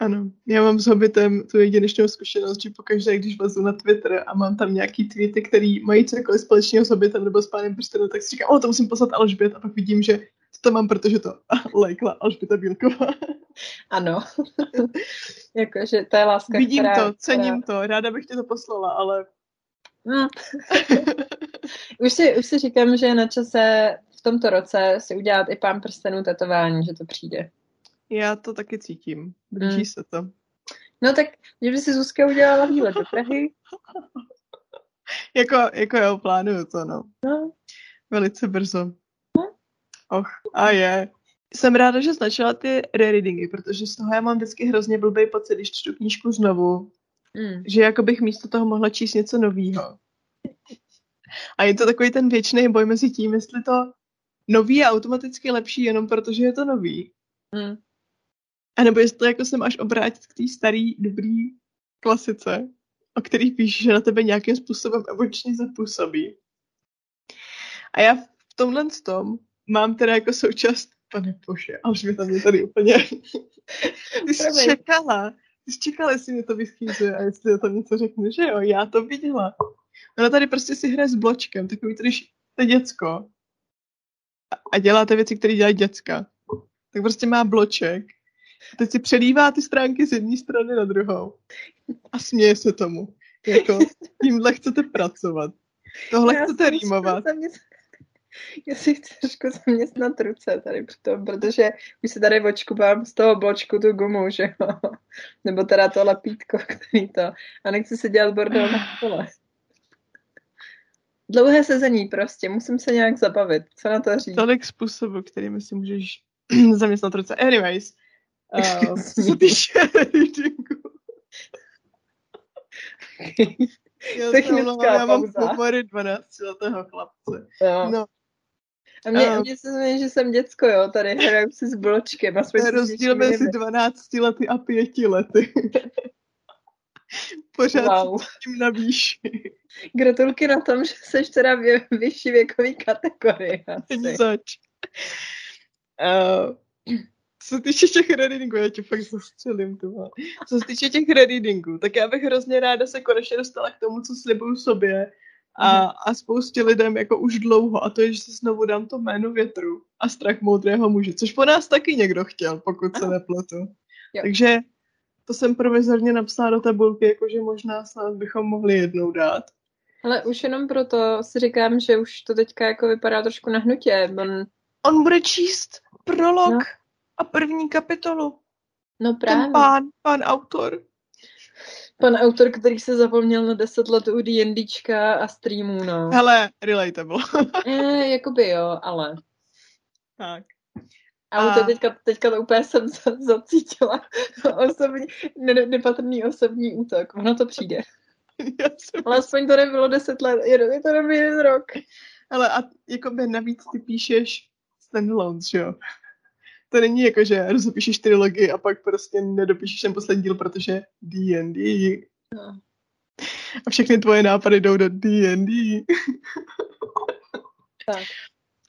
ano, já mám s Hobbitem tu jedinečnou zkušenost, že pokaždé, když vlezu na Twitter a mám tam nějaký tweety, který mají cokoliv společného s Hobbitem nebo s pánem prstenů, tak si říkám, o, to musím poslat Alžbět a pak vidím, že to tam mám, protože to lajkla Alžběta Bílková. Ano, jakože to je láska, Vidím která, to, cením která... to, ráda bych ti to poslala, ale... No. už, si, už si říkám, že je na čase v tomto roce si udělat i pán prstenů tetování, že to přijde. Já to taky cítím. Blíží mm. se to. No tak, že by si Zuzka udělala výlet do Prahy. jako, jako jo, plánuju to, no. No. Velice brzo. No. Och, a je. Jsem ráda, že značila ty rereadingy, protože z toho já mám vždycky hrozně blbý pocit, když čtu knížku znovu, mm. že jako bych místo toho mohla číst něco novýho. A je to takový ten věčný boj mezi tím, jestli to nový je automaticky lepší jenom protože je to nový. Mm. A nebo jestli jako jsem až obrátit k té starý, dobrý klasice, o který píš, že na tebe nějakým způsobem emočně zapůsobí. A já v tomhle tom mám teda jako součást, pane bože, a už mi tam je tady úplně... Ty jsi čekala, ty jsi čekala, jestli mě to vyschýzuje a jestli o tom něco řekne, že jo, já to viděla. Ona tady prostě si hraje s bločkem, takový, když to děcko a děláte věci, které dělají děcka. Tak prostě má bloček. Teď si předívá ty stránky z jedné strany na druhou. A směje se tomu. Jako, tímhle chcete pracovat. Tohle já chcete rýmovat. Já si chci trošku zaměstnat ruce tady přitom, protože už se tady očkubám z toho bločku tu gumu, že jo. Nebo teda to lepítko, který to. A nechci se dělat bordel na stole. Dlouhé sezení prostě, musím se nějak zabavit. Co na to říct? Tolik způsobů, kterými si můžeš zaměstnat ruce. Anyways, uh, já Technická já mám pohory 12 letého chlapce. Jo. No. A mě, uh, mě se změní, že jsem děcko, jo, tady hraju si s bločkem. To je rozdíl mezi 12 lety a 5 lety. Pořád wow. tím na výši. Gratulky na tom, že jsi teda v vyšší věkový kategorii. Ani zač. Uh, co se týče těch readingů, já tě fakt zastřelím, to Co se týče těch readingů, tak já bych hrozně ráda se konečně dostala k tomu, co slibuju sobě a, mhm. a spoustě lidem jako už dlouho a to je, že si znovu dám to jméno větru a strach moudrého muže, což po nás taky někdo chtěl, pokud se nepletu. Jo. Takže to jsem provizorně napsala do tabulky, jakože možná snad bychom mohli jednou dát. Ale už jenom proto si říkám, že už to teďka jako vypadá trošku na hnutě. On, On bude číst prolog no. A první kapitolu. No právě. Ten pán, pán autor. Pan autor, který se zapomněl na 10 let u D&Dčka a streamů, no. Hele, relatable. eh, jakoby jo, ale. Tak. Ale to teďka, teďka to úplně jsem zacítila. Osobní, ne, nepatrný osobní útok. Ono to přijde. Ale aspoň to nebylo deset let, je to nebyl jeden rok. Ale a jako by navíc ty píšeš standalones, že jo? To není jako, že rozepíšeš trilogii a pak prostě nedopíšeš ten poslední díl, protože D&D. No. A všechny tvoje nápady jdou do D&D. tak.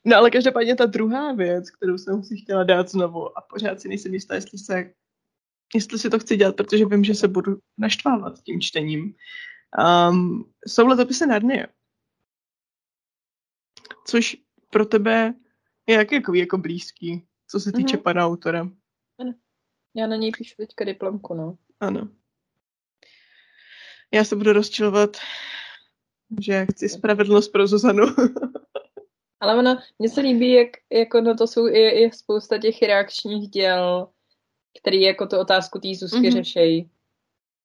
No ale každopádně ta druhá věc, kterou jsem si chtěla dát znovu a pořád si nejsem jistá, jestli se jestli si to chci dělat, protože vím, že se budu naštvávat tím čtením, um, jsou letopisy Narnie. Což pro tebe je jak jako, jako blízký, co se týče mm-hmm. pana autora. Ano. Já na něj píšu teďka diplomku, no. Ano. Já se budu rozčilovat, že chci spravedlnost pro Zuzanu. Ale ono, mně se líbí, jak jako no to jsou i, i spousta těch reakčních děl, který jako tu otázku té Zuzky mm-hmm. řešejí.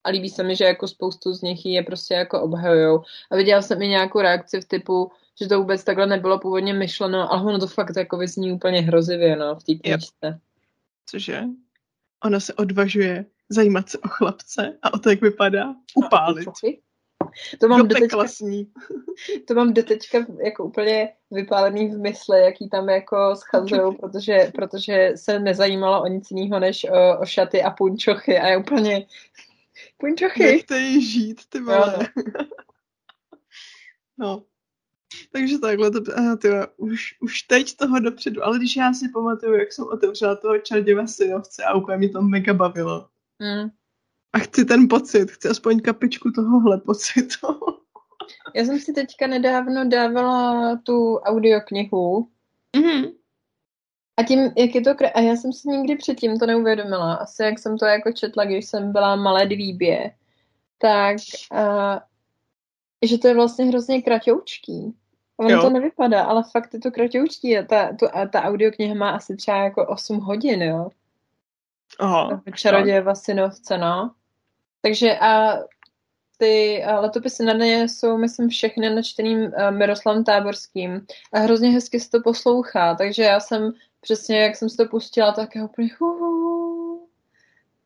A líbí se mi, že jako spoustu z nich je prostě jako obhajujou. A viděla jsem i nějakou reakci v typu, že to vůbec takhle nebylo původně myšleno, ale ono to fakt jako vyzní úplně hrozivě, no, v té knižce. Yep. Cože? Ona se odvažuje zajímat se o chlapce a o to, jak vypadá, upálit. To mám, doteďka, to mám doteďka jako úplně vypálený v mysli, jaký tam jako schazují, protože, protože se nezajímalo o nic jiného než o, o šaty a punčochy a je úplně punčochy. Nechte jí žít, ty vole. No. no. Takže takhle to, aha, ty, už, už teď toho dopředu, ale když já si pamatuju, jak jsem otevřela toho čarděva synovce a úplně mě to mega bavilo. Mm. A chci ten pocit, chci aspoň kapičku tohohle pocitu. Já jsem si teďka nedávno dávala tu audioknihu. Mm-hmm. A tím, jak je to krá... A já jsem si nikdy předtím to neuvědomila. Asi jak jsem to jako četla, když jsem byla malé dvíbě. Tak, uh, že to je vlastně hrozně kratoučký. Ono jo. to nevypadá, ale fakt je to kratoučký. A ta, tu, a ta audiokniha má asi třeba jako 8 hodin, jo. Aha. Čarodějeva synovce, no. Takže a ty letopisy na dne jsou, myslím, všechny načteným uh, Miroslavem Táborským a hrozně hezky se to poslouchá, takže já jsem přesně, jak jsem si to pustila, tak je úplně huhu,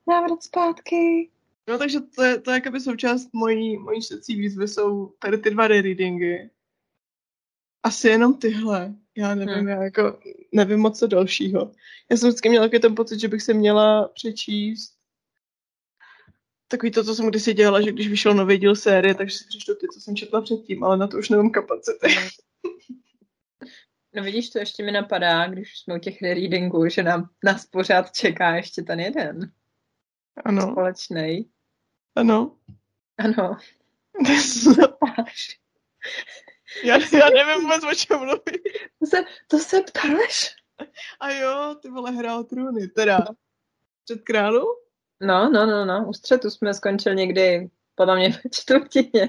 návrat zpátky. No takže to je, to je jakoby součást mojí, mojí čtecí výzvy, jsou tady ty dva readingy. Asi jenom tyhle. Já nevím, hmm. já jako nevím moc co dalšího. Já jsem vždycky měla takový ten pocit, že bych se měla přečíst takový to, co jsem kdysi dělala, že když vyšel nový díl série, takže si přečtu ty, co jsem četla předtím, ale na to už nemám kapacity. No vidíš, to ještě mi napadá, když jsme u těch readingů, že nám, nás pořád čeká ještě ten jeden. Ano. Společný. Ano. Ano. já, já nevím vůbec, o čem mluví. To se, to se ptáš? A jo, ty vole hrál trůny, teda. Před králu? No, no, no, no. U střetu jsme skončili někdy podle mě ve čtvrtině.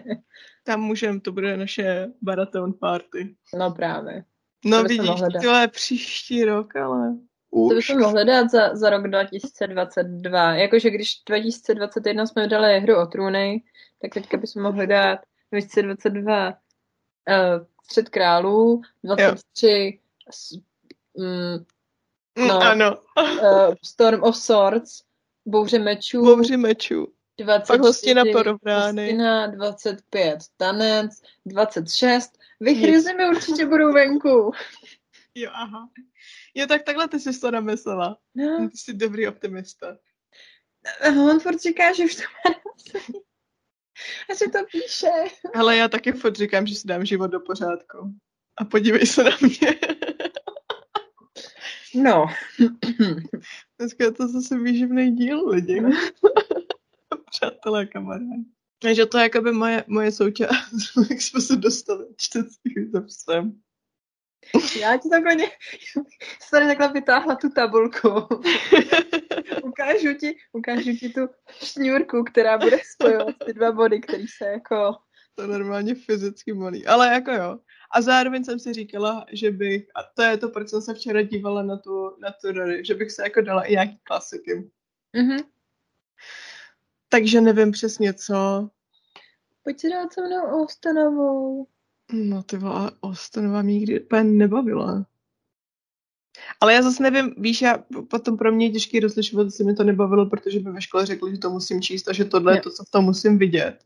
Tam můžem, to bude naše baraton party. No právě. No to vidíš, tohle příští rok, ale už. To bychom mohli dát za, za rok 2022. Jakože když 2021 jsme dali hru o trůny, tak teďka bychom mohli dát 2022 uh, Střed králů, 23 s, mm, no, ano. uh, Storm of Swords, Bouře mečů. Bouře mečů. 24, Pak hostina porovnány. Hostina 25, tanec 26. Vychryzy mi určitě budou venku. Jo, aha. Jo, tak takhle ty jsi to namyslela. No. Ty jsi dobrý optimista. On furt říká, že už to má A že to píše. Ale já taky furt říkám, že si dám život do pořádku. A podívej se na mě. No. Dneska je to zase výživný díl lidi. Přátelé, kamarádi. Takže to je jakoby moje, moje součást, jak jsme se dostali čtecích zapisem. Já ti takhle, tady takhle vytáhla tu tabulku. ukážu, ti, ukážu ti tu šňůrku, která bude spojovat ty dva body, který se jako... To normálně fyzicky bolí, ale jako jo. A zároveň jsem si říkala, že bych, a to je to, proč jsem se včera dívala na tu, na tu Rory, že bych se jako dala i nějaký klasiky. Mm-hmm. Takže nevím přesně co. Pojď si dát se mnou Austenovou. No ty vole, Austenová mě nikdy úplně nebavila. Ale já zase nevím, víš, já potom pro mě je těžký rozlišovat, jestli mi to nebavilo, protože by ve škole řekli, že to musím číst a že tohle je to, co v tom musím vidět.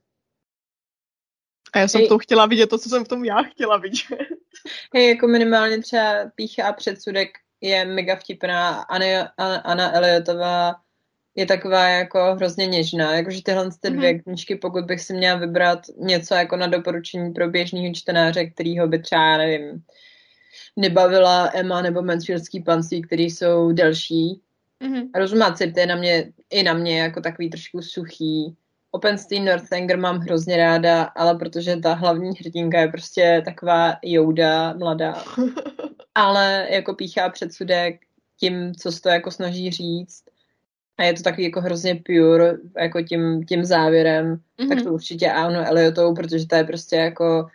A já jsem Hej. v tom chtěla vidět to, co jsem v tom já chtěla vidět. Hej, jako minimálně třeba Pícha a předsudek je mega vtipná. Anna, Anna Eliotová je taková jako hrozně něžná. Jakože tyhle ty dvě mm-hmm. knížky, pokud bych si měla vybrat něco jako na doporučení pro běžného čtenáře, kterýho by třeba, nevím, nebavila Emma nebo Mansfieldský panství, který jsou delší. Mm-hmm. Rozumáci, to je na mě, i na mě jako takový trošku suchý. Openstein Northanger mám hrozně ráda, ale protože ta hlavní hrdinka je prostě taková jouda mladá. ale jako píchá předsudek tím, co se to jako snaží říct. A je to takový jako hrozně pure, jako tím, tím závěrem, mm-hmm. tak to určitě ano Eliotou, protože ta je prostě jako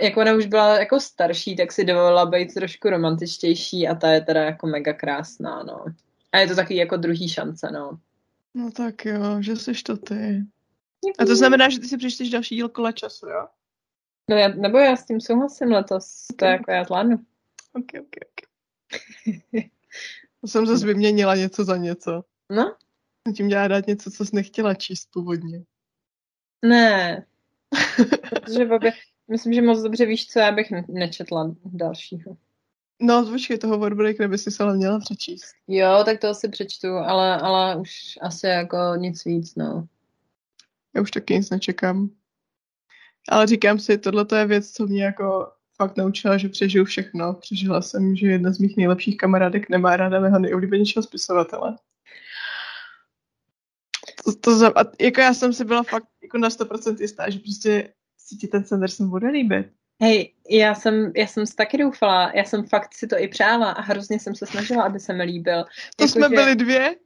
jak ona už byla jako starší, tak si dovolila být trošku romantičtější a ta je teda jako mega krásná, no. A je to takový jako druhý šance, no. No tak jo, že jsi to ty. A to znamená, že ty si přečteš další díl kola času, jo? No já, nebo já s tím souhlasím letos, to je jako já zvládnu. Ok, ok, ok. jsem zase vyměnila něco za něco. No? Tím dělá dát něco, co jsi nechtěla číst původně. Ne. Protože babě, myslím, že moc dobře víš, co já bych nečetla dalšího. No, počkej, toho Warbreak by si se ale měla přečíst. Jo, tak to asi přečtu, ale, ale už asi jako nic víc, no. Já už taky nic nečekám. Ale říkám si, tohle je věc, co mě jako fakt naučila, že přežiju všechno. Přežila jsem, že jedna z mých nejlepších kamarádek nemá ráda mého nejoblíbenějšího spisovatele. To, to, jako já jsem si byla fakt jako na 100% jistá, že prostě si ti ten Sanderson bude líbit. Hej, já jsem, já jsem si taky doufala, já jsem fakt si to i přála a hrozně jsem se snažila, aby se mi líbil. To jako, jsme že... byli dvě.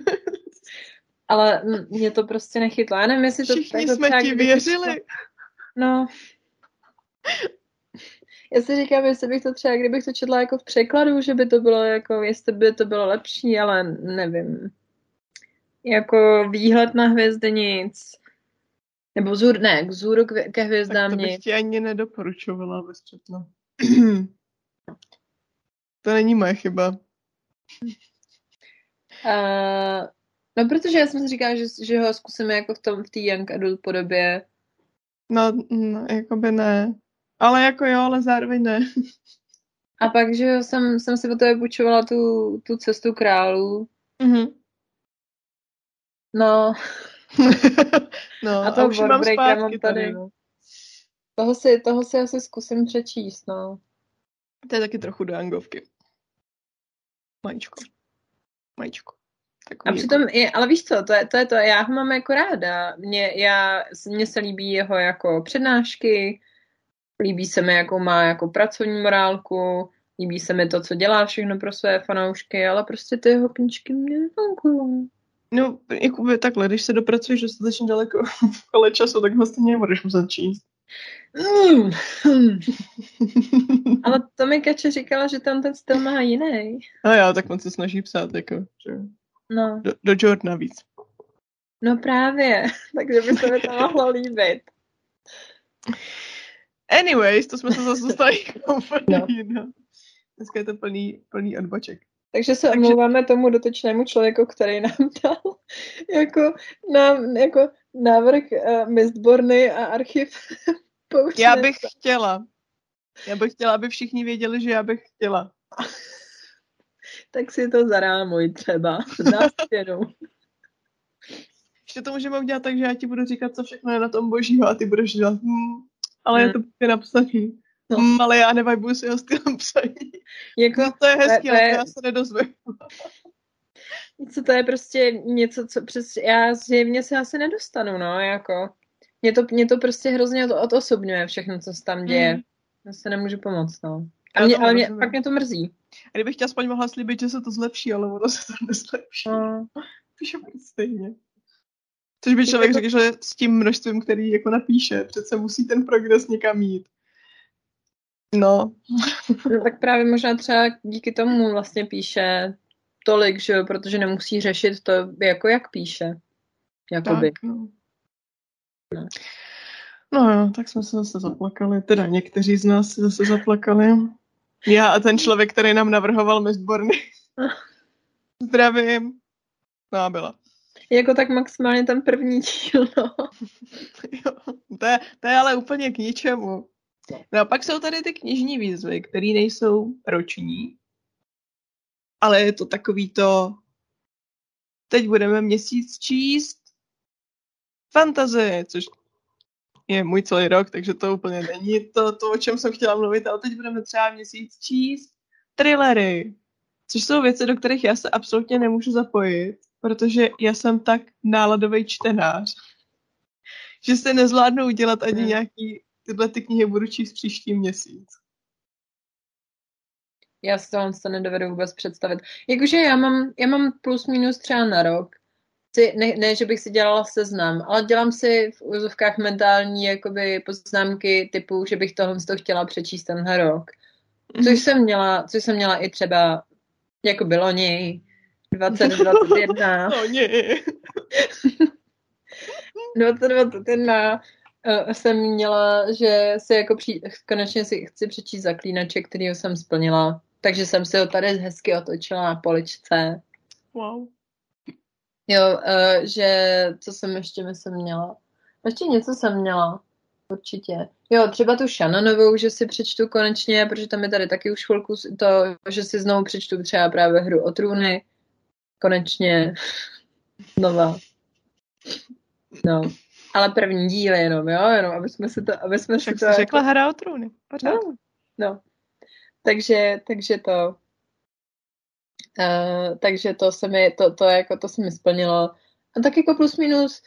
ale mě to prostě nechytlo. Já nevím, jestli to... Všichni jako jsme ti věřili. To... No. Já si říkám, jestli bych to třeba, kdybych to četla jako v překladu, že by to bylo jako, jestli by to bylo lepší, ale nevím. Jako výhled na hvězdy nic. Nebo vzhůr, ne, vzhůru k, ke hvězdám tak to bych nic. ti ani nedoporučovala, abys četla. to není moje chyba. Uh, no, protože já jsem si říkala, že, že ho zkusíme jako v tom, v té young adult podobě. No, no, jakoby ne. Ale jako jo, ale zároveň ne. A pak, že jsem, jsem si po tebe půjčovala tu, tu cestu králů. Mhm. No, no, a to už mám zpátky mám tady. no. toho si, toho si asi zkusím přečíst, no. To je taky trochu do angovky. Majíčko. Majíčko. A Takový přitom, jako... je, ale víš co, to je, to je to, já ho mám jako ráda. Mně, já, mně se líbí jeho jako přednášky, líbí se mi, jakou má jako pracovní morálku, líbí se mi to, co dělá všechno pro své fanoušky, ale prostě ty jeho knížky mě nefungují. No, jakoby takhle, když se dopracuješ dostatečně daleko v kole času, tak vlastně nebudeš muset číst. Mm. ale to mi Kače říkala, že tam ten styl má jiný. A já, tak on se snaží psát, jako, že No, do, do Jordana víc. no právě, takže by se mi to mohlo líbit. Anyways, to jsme se zase dostali No. Dneska je to plný, plný odboček. Takže se omlouváme tomu dotyčnému člověku, který nám dal jako, nám, jako návrh uh, Mistborny a archiv poučné. Já bych chtěla. Já bych chtěla, aby všichni věděli, že já bych chtěla. Tak si to zarámuj třeba na stěnu. Ještě to můžeme udělat tak, že já ti budu říkat, co všechno je na tom božího a ty budeš dělat, hm, ale je Hmm. to prostě napsaný. No. Hm, ale já nevajbuju si jeho stylem psaní. Jako, No, to je hezký, to je- ale já se nedozvím. co to je prostě něco, co přes, já zjevně se asi nedostanu, no, jako. Mě to, mě to prostě hrozně od, odosobňuje všechno, co se tam děje. Mm. Já se nemůžu pomoct, no. A mě, ale mě, rozumím. pak mě to mrzí. A kdybych tě aspoň mohla slíbit, že se to zlepší, ale ono se to nezlepší. No. Píše stejně. Což by člověk Jako- řekl, že s tím množstvím, který jako napíše, přece musí ten progres někam jít. No, No, tak právě možná třeba díky tomu vlastně píše tolik, že jo, protože nemusí řešit to, jako jak píše. Jakoby. tak, no. No. No jo, tak jsme se zase zaplakali, teda někteří z nás se zase zaplakali. Já a ten člověk, který nám navrhoval Mistborny. Zdravím. No a byla. Jako tak maximálně ten první díl, no. Jo, to, je, to je ale úplně k ničemu. No a pak jsou tady ty knižní výzvy, které nejsou roční, ale je to takový to, teď budeme měsíc číst fantazy, což je můj celý rok, takže to úplně není to, to, o čem jsem chtěla mluvit, ale teď budeme třeba měsíc číst thrillery, což jsou věci, do kterých já se absolutně nemůžu zapojit, protože já jsem tak náladový čtenář, že se nezvládnu udělat ani Hmm. nějaký, tyhle ty knihy budu číst příští měsíc. Já si to nedovedu vůbec představit. Jakože já mám, já mám plus minus třeba na rok. Si, ne, ne, že bych si dělala seznam, ale dělám si v úzovkách mentální jakoby poznámky typu, že bych tohle to chtěla přečíst tenhle rok. Mhm. Což jsem měla, což jsem měla i třeba jako bylo loni 2021. No, ne. 2021 uh, jsem měla, že si jako při, konečně si chci přečíst zaklínače, kterýho jsem splnila. Takže jsem si ho tady hezky otočila na poličce. Wow. Jo, uh, že co jsem ještě myslím měla? Ještě něco jsem měla. Určitě. Jo, třeba tu Shannonovou, že si přečtu konečně, protože tam je tady taky už chvilku to, že si znovu přečtu třeba právě hru o trůny. Konečně. Znova. No. Ale první díl jenom, jo, jenom, aby jsme si to, aby jsme si Však to... jsi řekla hra o trůny. Pořád. No, no. Takže, takže to, uh, takže to se mi, to, to, jako, to se mi splnilo. A tak jako plus minus,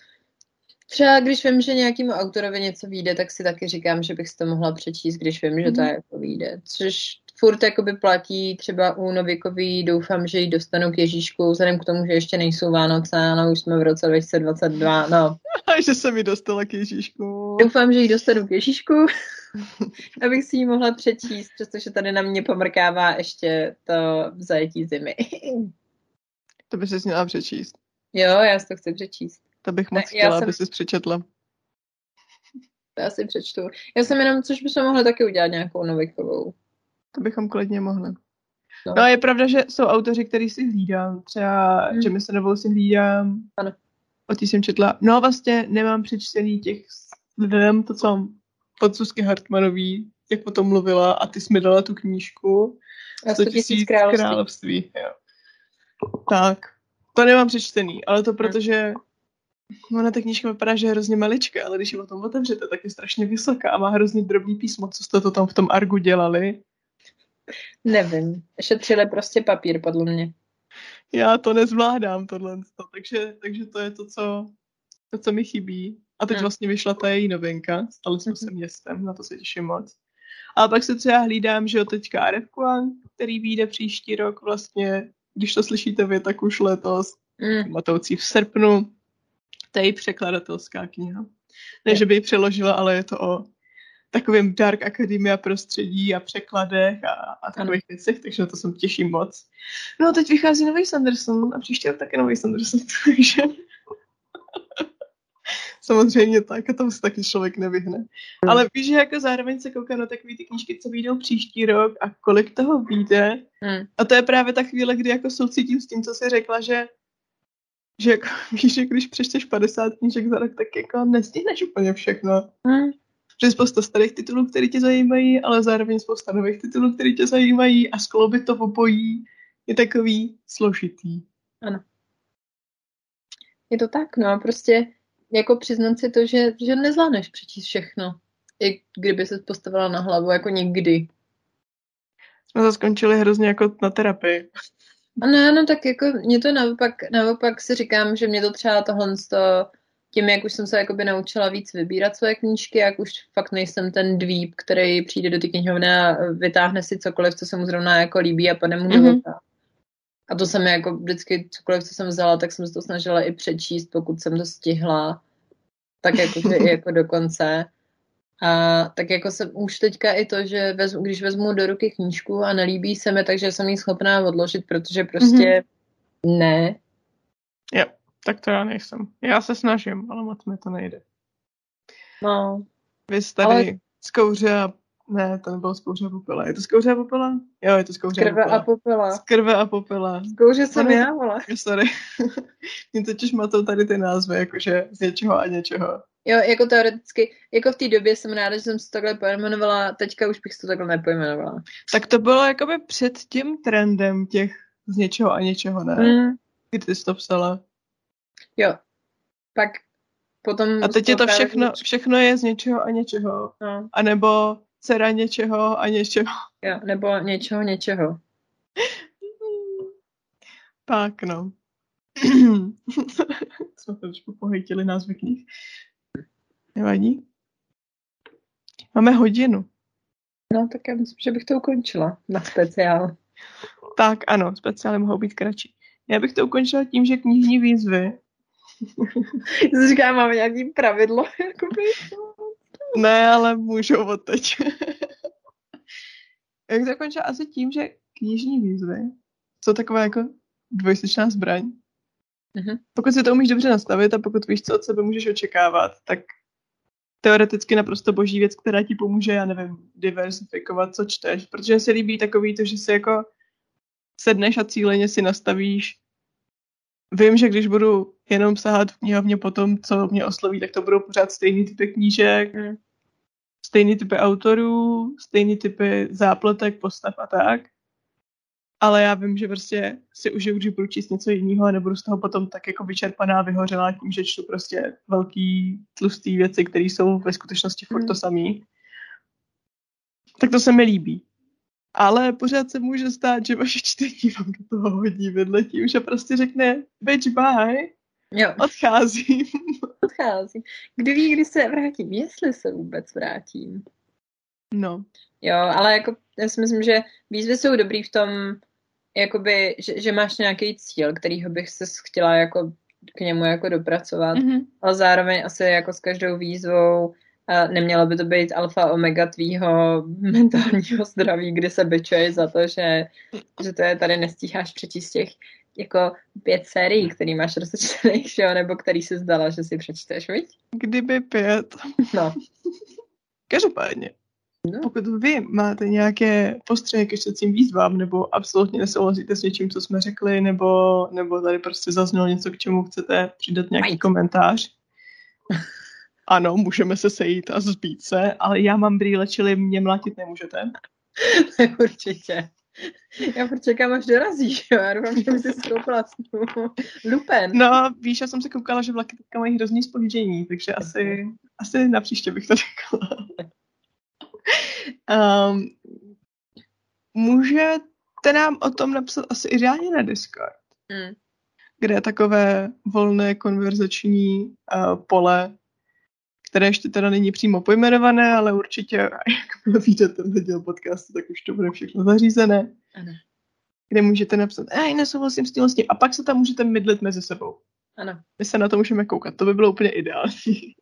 třeba když vím, že nějakému autorovi něco vyjde, tak si taky říkám, že bych si to mohla přečíst, když vím, že to Mhm. jako vyjde. Což furt jakoby platí třeba u Novikový, doufám, že ji dostanu k Ježíšku, vzhledem k tomu, že ještě nejsou Vánoce, ano, už jsme v roce 2022, no. A že se mi dostala k Ježíšku. Doufám, že ji dostanu k Ježíšku, abych si ji mohla přečíst, přestože tady na mě pomrkává ještě to zajetí zimy. To by si měla přečíst. Jo, já si to chci přečíst. To bych moc Ne, chtěla, jsem- aby jsi přečetla. To já si přečtu. Já jsem jenom, což bychom mohli taky udělat nějakou novikovou. To bychom klidně mohli. No. No a je pravda, že jsou autoři, který si hlídám. Třeba Hmm. Jemisonovou si hlídám. Ano. O tí jsem četla. No a vlastně nemám přečtený těch vzhledem to, co mám od Susky Hartmanový, jak o tom mluvila a ty jsi mi dala tu knížku. A 100 tisíc království. království. Jo. Tak, to nemám přečtený, ale to protože ona ta knížka vypadá, že je hrozně maličká, ale když ji o tom otevřete, tak je strašně vysoká a má hrozně drobný písmo, co jste to tam v tom argu dělali. Nevím. Šetřili prostě papír, podle mě. Já to nezvládám, tohle. Takže, takže to je to, co, to, co mi chybí. A teď Hmm. vlastně vyšla ta její novinka, stali jsme se Mhm. městem, na to se těším moc. A pak se třeba hlídám, že jo, teďka Kuang, který vyjde příští rok vlastně, když to slyšíte vy, tak už letos, Mm. matoucí v srpnu. To je její překladatelská kniha. Ne, Je. že by ji přeložila, ale je to o takovém dark academia prostředí a překladech a, a takových věcech, takže na to jsem těším moc. No a teď vychází nový Sanderson a příští rok taky nový Sanderson, takže samozřejmě tak a tomu se taky člověk nevyhne. Ale víš, že jako zároveň se koukám na takové ty knížky, co vyjdou příští rok a kolik toho vyjde. Mm. A to je právě ta chvíle, kdy jako soucítím s tím, co jsi řekla, že že jako, víš, že když přečteš 50 knížek za rok, tak jako nestihneš úplně všechno. Mm. Že je spousta starých titulů, které tě zajímají, ale zároveň spousta nových titulů, které tě zajímají a skloubit to obojí je takový složitý. Je to tak, no a prostě jako přiznat si to, že, že nezvládneš přečíst všechno. I kdyby se postavila na hlavu, jako někdy. Jsme to skončili hrozně jako na terapii. A ne, no tak jako mě to naopak, naopak si říkám, že mě to třeba tohle z toho, tím, jak už jsem se jakoby naučila víc vybírat své knížky, jak už fakt nejsem ten dvíp, který přijde do ty knihovny a vytáhne si cokoliv, co se mu zrovna jako líbí a padne mu Mhm. oka. A to jsem jako vždycky, cokoliv, co jsem vzala, tak jsem se to snažila i přečíst, pokud jsem to stihla. Tak jako, že i jako do konce. A tak jako jsem už teďka i to, že vezmu, když vezmu do ruky knížku a nelíbí se mi, takže jsem ji schopná odložit, protože prostě ne. Jo, tak to já nejsem. Já se snažím, ale moc mi to nejde. No, Vy jste tady Ale- ale... z kouře a... Ne, to nebylo z kouře a popela. Je to z kouře a popela? Jo, je to z kouře krve a popela. a popela. Z krve a popela. Kouře jsem já, vole. Sorry. Mě totiž matou tady ty názvy, jakože z něčeho a něčeho. Jo, jako teoreticky, jako v té době jsem ráda, že jsem to takhle pojmenovala, teďka už bych si to takhle nepojmenovala. Tak to bylo jakoby před tím trendem těch z něčeho a něčeho, ne? Mm, Kdy ty jsi to psala. Jo, pak potom... A teď je to všechno, všechno je z něčeho a něčeho. No, A nebo dcera něčeho a něčeho. jo, nebo něčeho, něčeho. Tak, no. Jsme trošku pohejtili názvy knih. Nevadí? Máme hodinu. No, tak já myslím, že bych to ukončila na speciál. Tak, ano, speciály mohou být kratší. Já bych to ukončila tím, že knižní výzvy. Já říkám, máme nějaký pravidlo, jakoby. Ne, ale můžou od teď. Bych to asi tím, že knižní výzvy jsou taková jako dvojsečná zbraň. Mhm. Pokud si to umíš dobře nastavit a pokud víš, co od sebe můžeš očekávat, tak teoreticky naprosto boží věc, která ti pomůže, já nevím, diversifikovat, co čteš. Protože se líbí takový to, že si jako sedneš a cíleně si nastavíš. Vím, že když budu jenom sahat v knihovně po tom, co mě osloví, tak to budou pořád stejný typy knížek, stejný typy autorů, stejný typy zápletek, postav a tak. Ale já vím, že prostě si užiju, když budu číst něco jiného a nebudu z toho potom tak jako vyčerpaná, vyhořelá tím, že čtu prostě velký tlustý věci, které jsou ve skutečnosti furt to samý. Tak to se mi líbí. Ale pořád se může stát, že vaše čtení vám do toho hodí vedle tím, že prostě řekne bitch bye, Jo, odcházím. odcházím. Kdo ví, kdy se vrátím, jestli se vůbec vrátím. No. Jo, ale jako já si myslím, že výzvy jsou dobrý v tom, jakoby, že, že máš nějaký cíl, kterýho bych se chtěla jako k němu jako dopracovat, Mm-hmm. ale zároveň asi jako s každou výzvou a nemělo by to být alfa omega tvýho mentálního zdraví, kdy se byčuješ za to, že, že to je tady nestíháš přečíst těch jako pět sérií, který máš rozečtených, jo, nebo který si zdala, že si přečteš, viď? Kdyby pět. No. Každopádně, no. pokud vy máte nějaké postřehy ke čtecím výzvám, nebo absolutně nesouhlasíte s něčím, co jsme řekli, nebo, nebo tady prostě zaznělo něco, k čemu chcete přidat nějaký Majt. komentář, ano, můžeme se sejít a zbít se, ale já mám brýle, čili mě mlátit nemůžete. Určitě. Já čekám, až dorazíš, jo. Já doufám, že by si skoupila lupen. No, víš, já jsem se koukala, že vlaky teďka mají hrozný spoždění, takže asi, asi na příště bych to řekla. Um, můžete nám o tom napsat asi ideálně na Discord, Mm. kde je takové volné konverzační uh, pole, které ještě teda není přímo pojmenované, ale určitě, jakmile vyjde tenhle díl podcastu, tak už to bude všechno zařízené. Ano. Kde můžete napsat, ej, nesouhlasím s tím, s tím. A pak se tam můžete mydlit mezi sebou. Ano. My se na to můžeme koukat. To by bylo úplně ideální.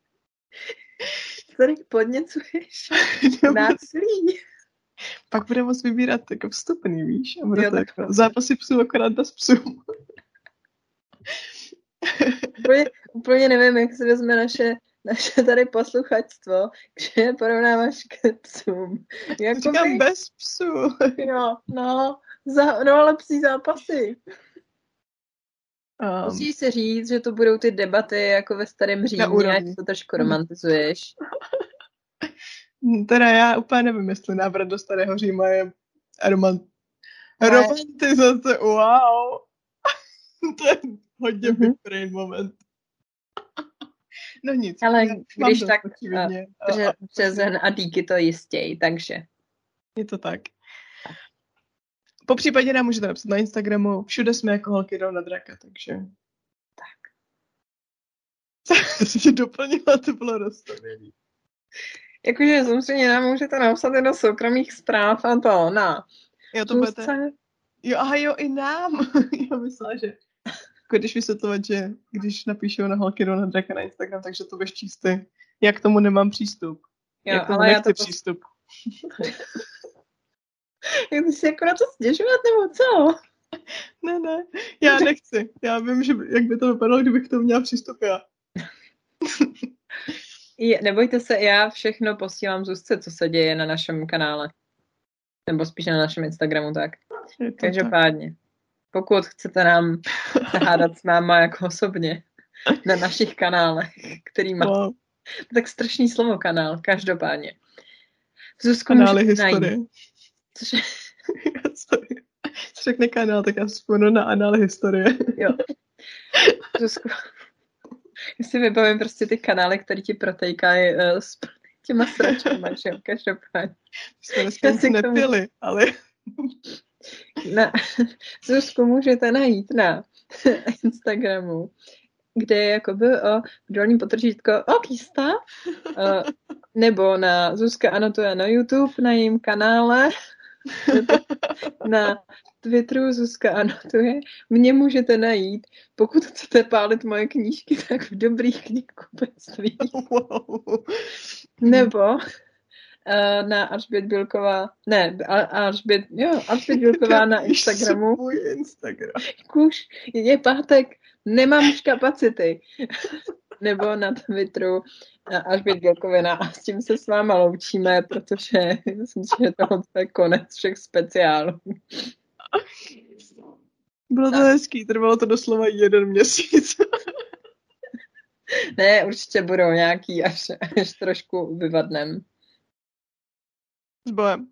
Tady podněcuješ násilí. Pak bude moct vybírat jako vstupný, víš? A bude Jo, to tak jako to. zápasy psů akorát bez psů. Úplně, úplně nevím, jak se vezme naše, naše tady posluchačstvo, že je porovnáváš k psům. Jako Říkám my, bez psů. jo, no, za, no ale psí zápasy. Um, Musíš si říct, že to budou ty debaty jako ve starém Římě, ať to trošku romantizuješ. teda já úplně nevím, jestli návrat do starého Říma je romant... Ne. romantizace. Wow. to je hodně Mhm. brain moment. no nic. Ale když dost, tak, očividně. Že a- březen a díky to jistěji, takže. Je to tak. Po případě nám můžete napsat na Instagramu. Všude jsme jako holky jdou na draka, takže... Tak. Co jsi doplnila, to bylo rozstavění. Jakože samozřejmě nám můžete napsat i do soukromých zpráv a to na Jo, to budete... Jo, aha, jo, i nám. Já myslela, že... Když vysvětlovat, že když napíšou na holky na draka na Instagram, takže to budeš číst ty. Já k tomu nemám přístup. Jo, já k tomu ale já to přístup. Jak ty si jako na to stěžovat, nebo co? Ne, ne, já nechci. Já vím, že jak by to vypadalo, kdybych k tomu měla přístup já. Je, nebojte se, já všechno posílám Zuzce, co se děje na našem kanále. Nebo spíš na našem Instagramu, tak. Je to tak. Pokud chcete nám hádat s náma jako osobně na našich kanálech, který má Wow, tak strašný slovo kanál, každopádně. Zuzku kanály můžete najít. historie. Což je. Co řekne kanál, tak já vzpomenu na anály historie. jo. Zuzku, já si vybavím prostě ty kanály, které ti protejkají uh, s těma sračkama, že jo, každopádně. Jsme dneska nepili, ale Na, Zuzku můžete najít na Instagramu, kde je jakoby o dolním potržítko okýsta, uh, nebo na Zuzka anotuje na YouTube, na jejím kanále, na Twitteru Zuzka anotuje. Mě můžete najít, pokud chcete pálit moje knížky, tak v dobrých knihkupectví. wow. Nebo na Alžbět Bílková, ne, Alžbět, jo, Alžbět Bílková na Instagramu. Můj Instagram. Kuš, je pátek, nemám už kapacity. Nebo na Twitteru a až být Bělkovina a s tím se s váma loučíme, protože myslím si, že tohle je konec všech speciálů. Bylo to Tak. hezký, trvalo to doslova jeden měsíc. Ne, určitě budou nějaký, až, až trošku vyvadnem. S bojem.